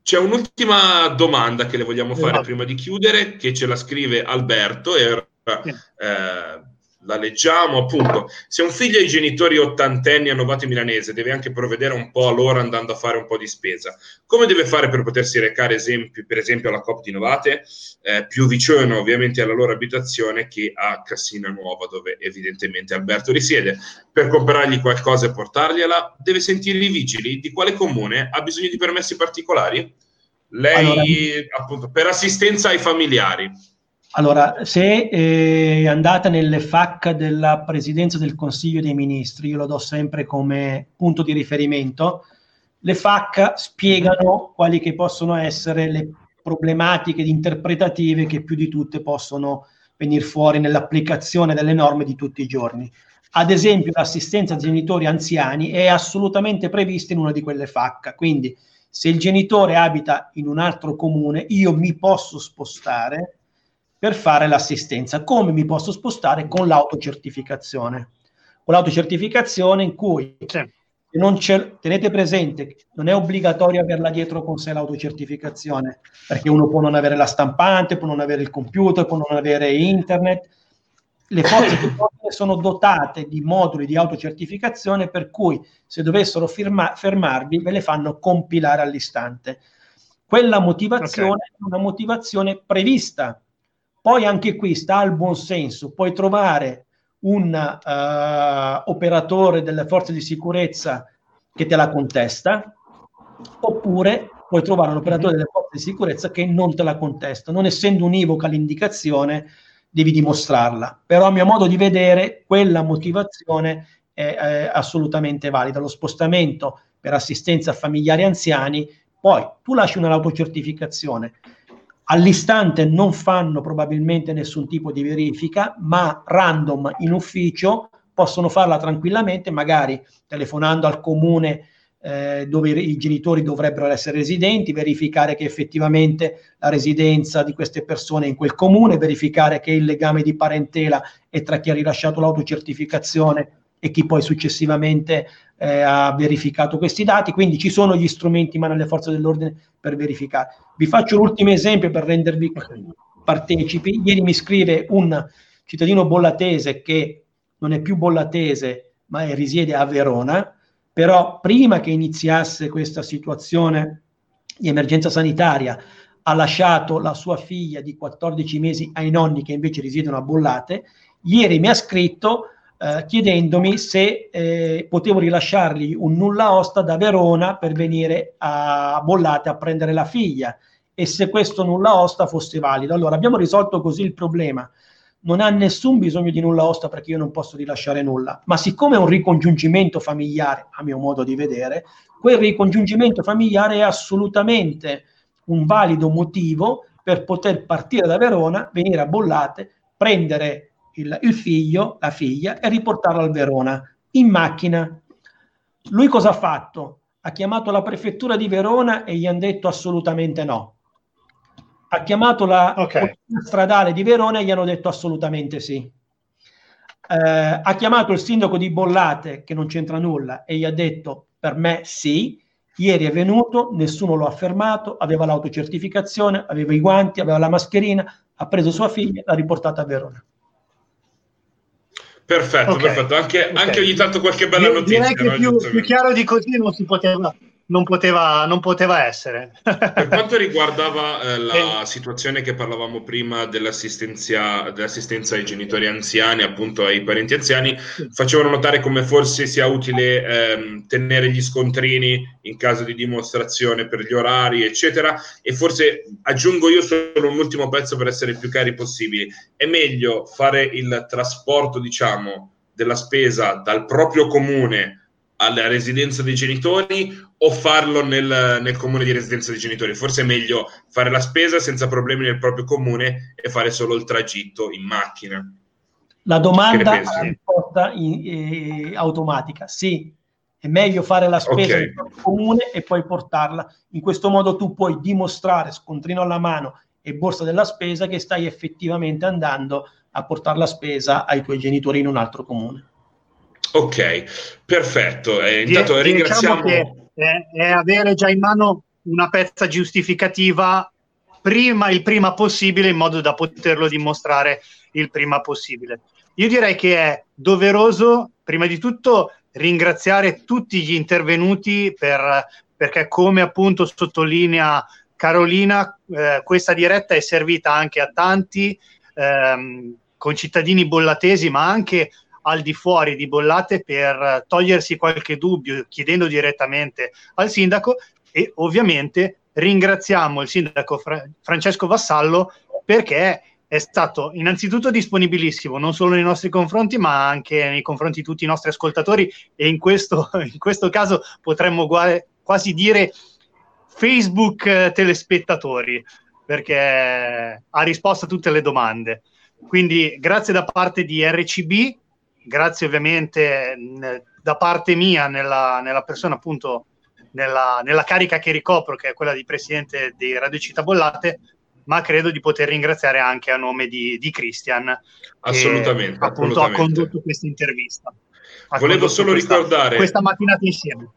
c'è un'ultima domanda che le vogliamo fare esatto. prima di chiudere, che ce la scrive Alberto e eh, la leggiamo appunto. Se un figlio ha i genitori ottantenni a Novato Milanese deve anche provvedere un po' a loro andando a fare un po' di spesa. Come deve fare per potersi recare esempi, per esempio alla COP di Novate, eh, più vicino ovviamente alla loro abitazione che a Cassina Nuova, dove evidentemente Alberto risiede. Per comprargli qualcosa e portargliela, deve sentire i vigili. Di quale comune ha bisogno di permessi particolari? Lei, allora, appunto, per assistenza ai familiari. Allora, se è andata nelle FAC della Presidenza del Consiglio dei Ministri, io lo do sempre come punto di riferimento, le FAC spiegano quali che possono essere le problematiche interpretative che più di tutte possono venire fuori nell'applicazione delle norme di tutti i giorni. Ad esempio, l'assistenza ai genitori anziani è assolutamente prevista in una di quelle FAC, quindi se il genitore abita in un altro comune, io mi posso spostare per fare l'assistenza. Come mi posso spostare? Con l'autocertificazione. Con l'autocertificazione in cui non tenete presente, non è obbligatorio averla dietro con sé l'autocertificazione, perché uno può non avere la stampante, può non avere il computer, può non avere internet. Le forze dell'ordine sono dotate di moduli di autocertificazione per cui se dovessero firma- fermarvi ve le fanno compilare all'istante. Quella motivazione okay. è una motivazione prevista poi anche qui sta al buon senso, puoi trovare un uh, operatore delle forze di sicurezza che te la contesta, oppure puoi trovare un operatore delle forze di sicurezza che non te la contesta. Non essendo univoca l'indicazione, devi dimostrarla. Però a mio modo di vedere, quella motivazione è, è assolutamente valida. Lo spostamento per assistenza a familiari anziani, poi tu lasci un'autocertificazione all'istante non fanno probabilmente nessun tipo di verifica, ma random in ufficio possono farla tranquillamente, magari telefonando al comune eh, dove i genitori dovrebbero essere residenti, verificare che effettivamente la residenza di queste persone è in quel comune, verificare che il legame di parentela è tra chi ha rilasciato l'autocertificazione e chi poi successivamente eh, ha verificato questi dati, quindi ci sono gli strumenti in mano alle forze dell'ordine per verificare. Vi faccio l'ultimo esempio per rendervi partecipi. Ieri mi scrive un cittadino bollatese che non è più bollatese, ma è, risiede a Verona, però prima che iniziasse questa situazione di emergenza sanitaria ha lasciato la sua figlia di 14 mesi ai nonni che invece risiedono a Bollate. Ieri mi ha scritto eh, chiedendomi se eh, potevo rilasciargli un nulla osta da Verona per venire a Bollate a prendere la figlia e se questo nulla osta fosse valido. Allora abbiamo risolto così il problema. Non ha nessun bisogno di nulla osta perché io non posso rilasciare nulla, ma siccome è un ricongiungimento familiare, a mio modo di vedere, quel ricongiungimento familiare è assolutamente un valido motivo per poter partire da Verona, venire a Bollate, prendere il, il figlio, la figlia e riportarla al Verona in macchina. Lui cosa ha fatto? Ha chiamato la prefettura di Verona e gli hanno detto assolutamente no. Ha chiamato la okay. stradale di Verona e gli hanno detto assolutamente sì. Eh, ha chiamato il sindaco di Bollate, che non c'entra nulla, e gli ha detto per me sì. Ieri è venuto, nessuno lo ha fermato, aveva l'autocertificazione, aveva i guanti, aveva la mascherina, ha preso sua figlia e l'ha riportata a Verona. Perfetto, okay. perfetto. Anche, okay. anche, ogni tanto qualche bella notizia. Direi che no? più, più chiaro di così non si poteva non poteva, non poteva essere. per quanto riguardava eh, <laughs> la situazione che parlavamo prima dell'assistenza, dell'assistenza, ai genitori anziani, appunto ai parenti anziani, facevano notare come forse sia utile ehm, tenere gli scontrini in caso di dimostrazione per gli orari, eccetera. E forse aggiungo io solo un ultimo pezzo per essere più cari possibili. È meglio fare il trasporto, diciamo, della spesa dal proprio comune alla residenza dei genitori o farlo nel, nel, comune di residenza dei genitori. Forse è meglio fare la spesa senza problemi nel proprio comune e fare solo il tragitto in macchina. La domanda è la risposta in, eh, automatica, sì, è meglio fare la spesa okay. nel proprio comune e poi portarla. In questo modo tu puoi dimostrare, scontrino alla mano e borsa della spesa, che stai effettivamente andando a portare la spesa ai tuoi genitori in un altro comune. Ok, perfetto. Eh, intanto diciamo ringraziamo. Che è, è avere già in mano una pezza giustificativa prima, il prima possibile in modo da poterlo dimostrare il prima possibile. Io direi che è doveroso, prima di tutto, ringraziare tutti gli intervenuti per, perché, come appunto sottolinea Carolina, eh, questa diretta è servita anche a tanti ehm, concittadini bollatesi, ma anche al di fuori di Bollate per togliersi qualche dubbio chiedendo direttamente al sindaco e ovviamente ringraziamo il sindaco Fra- Francesco Vassallo perché è stato innanzitutto disponibilissimo non solo nei nostri confronti ma anche nei confronti di tutti i nostri ascoltatori e in questo, <laughs> in questo caso potremmo guare, quasi dire Facebook eh, telespettatori perché ha risposto a tutte le domande. Quindi grazie da parte di RCB grazie ovviamente da parte mia nella, nella persona appunto nella, nella, carica che ricopro che è quella di presidente di Radio Città Bollate ma credo di poter ringraziare anche a nome di, di Christian assolutamente che, appunto assolutamente. ha condotto questa intervista volevo solo questa, ricordare questa mattinata insieme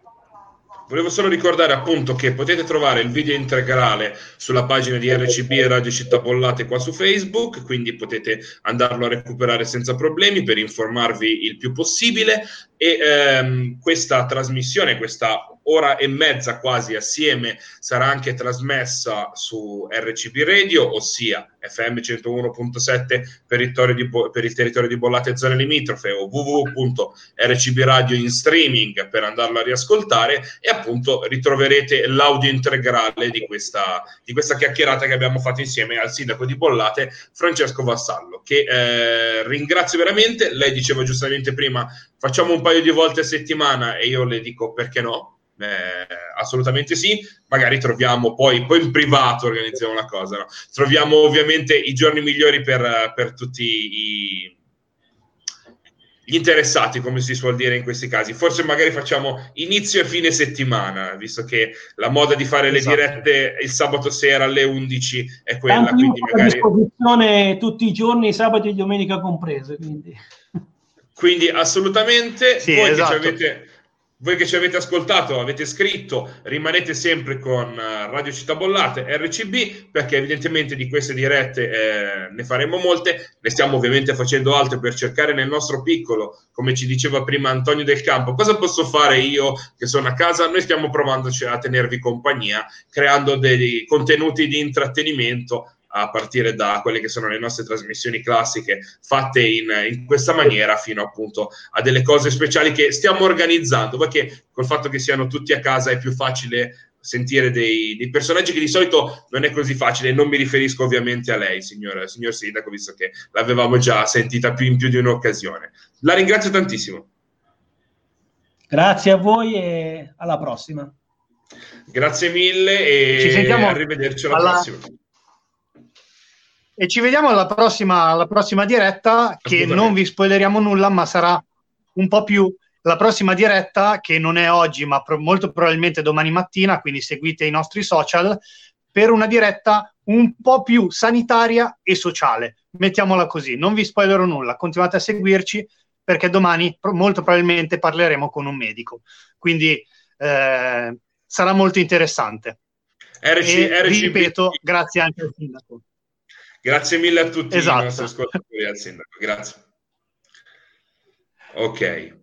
Volevo solo ricordare appunto che potete trovare il video integrale sulla pagina di RCB e Radio Città Pollate qua su Facebook, quindi potete andarlo a recuperare senza problemi per informarvi il più possibile. E ehm, questa trasmissione, questa ora e mezza quasi assieme sarà anche trasmessa su RCB Radio, ossia FM 101.7 per il, di, per il territorio di Bollate e zone limitrofe o www.rcb radio in streaming per andarlo a riascoltare e appunto ritroverete l'audio integrale di questa, di questa chiacchierata che abbiamo fatto insieme al sindaco di Bollate Francesco Vassallo che eh, ringrazio veramente, lei diceva giustamente prima facciamo un paio di volte a settimana e io le dico perché no eh, assolutamente sì, magari troviamo poi, poi in privato organizziamo la cosa, no? troviamo ovviamente i giorni migliori per, per tutti i, gli interessati, come si suol dire in questi casi. Forse magari facciamo inizio e fine settimana, visto che la moda di fare esatto. le dirette il sabato sera alle 11 è quella. Tanto quindi magari... a disposizione tutti i giorni, sabato e domenica comprese. Quindi, quindi assolutamente. Sì, voi esatto. che avete voi che ci avete ascoltato, avete scritto, rimanete sempre con eh, Radio Città Bollate, RCB, perché evidentemente di queste dirette eh, ne faremo molte, ne stiamo ovviamente facendo altre per cercare nel nostro piccolo, come ci diceva prima Antonio del Campo, cosa posso fare io che sono a casa? Noi stiamo provando a tenervi compagnia, creando dei contenuti di intrattenimento a partire da quelle che sono le nostre trasmissioni classiche fatte in, in, questa maniera fino appunto a delle cose speciali che stiamo organizzando perché col fatto che siano tutti a casa è più facile sentire dei, dei personaggi che di solito non è così facile. Non mi riferisco ovviamente a lei signor, signor Sindaco visto che l'avevamo già sentita più in più di un'occasione. La ringrazio tantissimo. Grazie a voi e alla prossima. Grazie mille e ci sentiamo arrivederci alla, alla... prossima E ci vediamo alla prossima, alla prossima diretta, che non vi spoileriamo nulla, ma sarà un po' più la prossima diretta, che non è oggi, ma pro- molto probabilmente domani mattina, quindi seguite i nostri social, per una diretta un po' più sanitaria e sociale. Mettiamola così, non vi spoilerò nulla, continuate a seguirci perché domani pro- molto probabilmente parleremo con un medico. Quindi eh, sarà molto interessante. RC, e RC, ripeto, RC. grazie anche al sindaco. Grazie mille a tutti esatto. i nostri ascoltatori al sindaco. Grazie. Ok.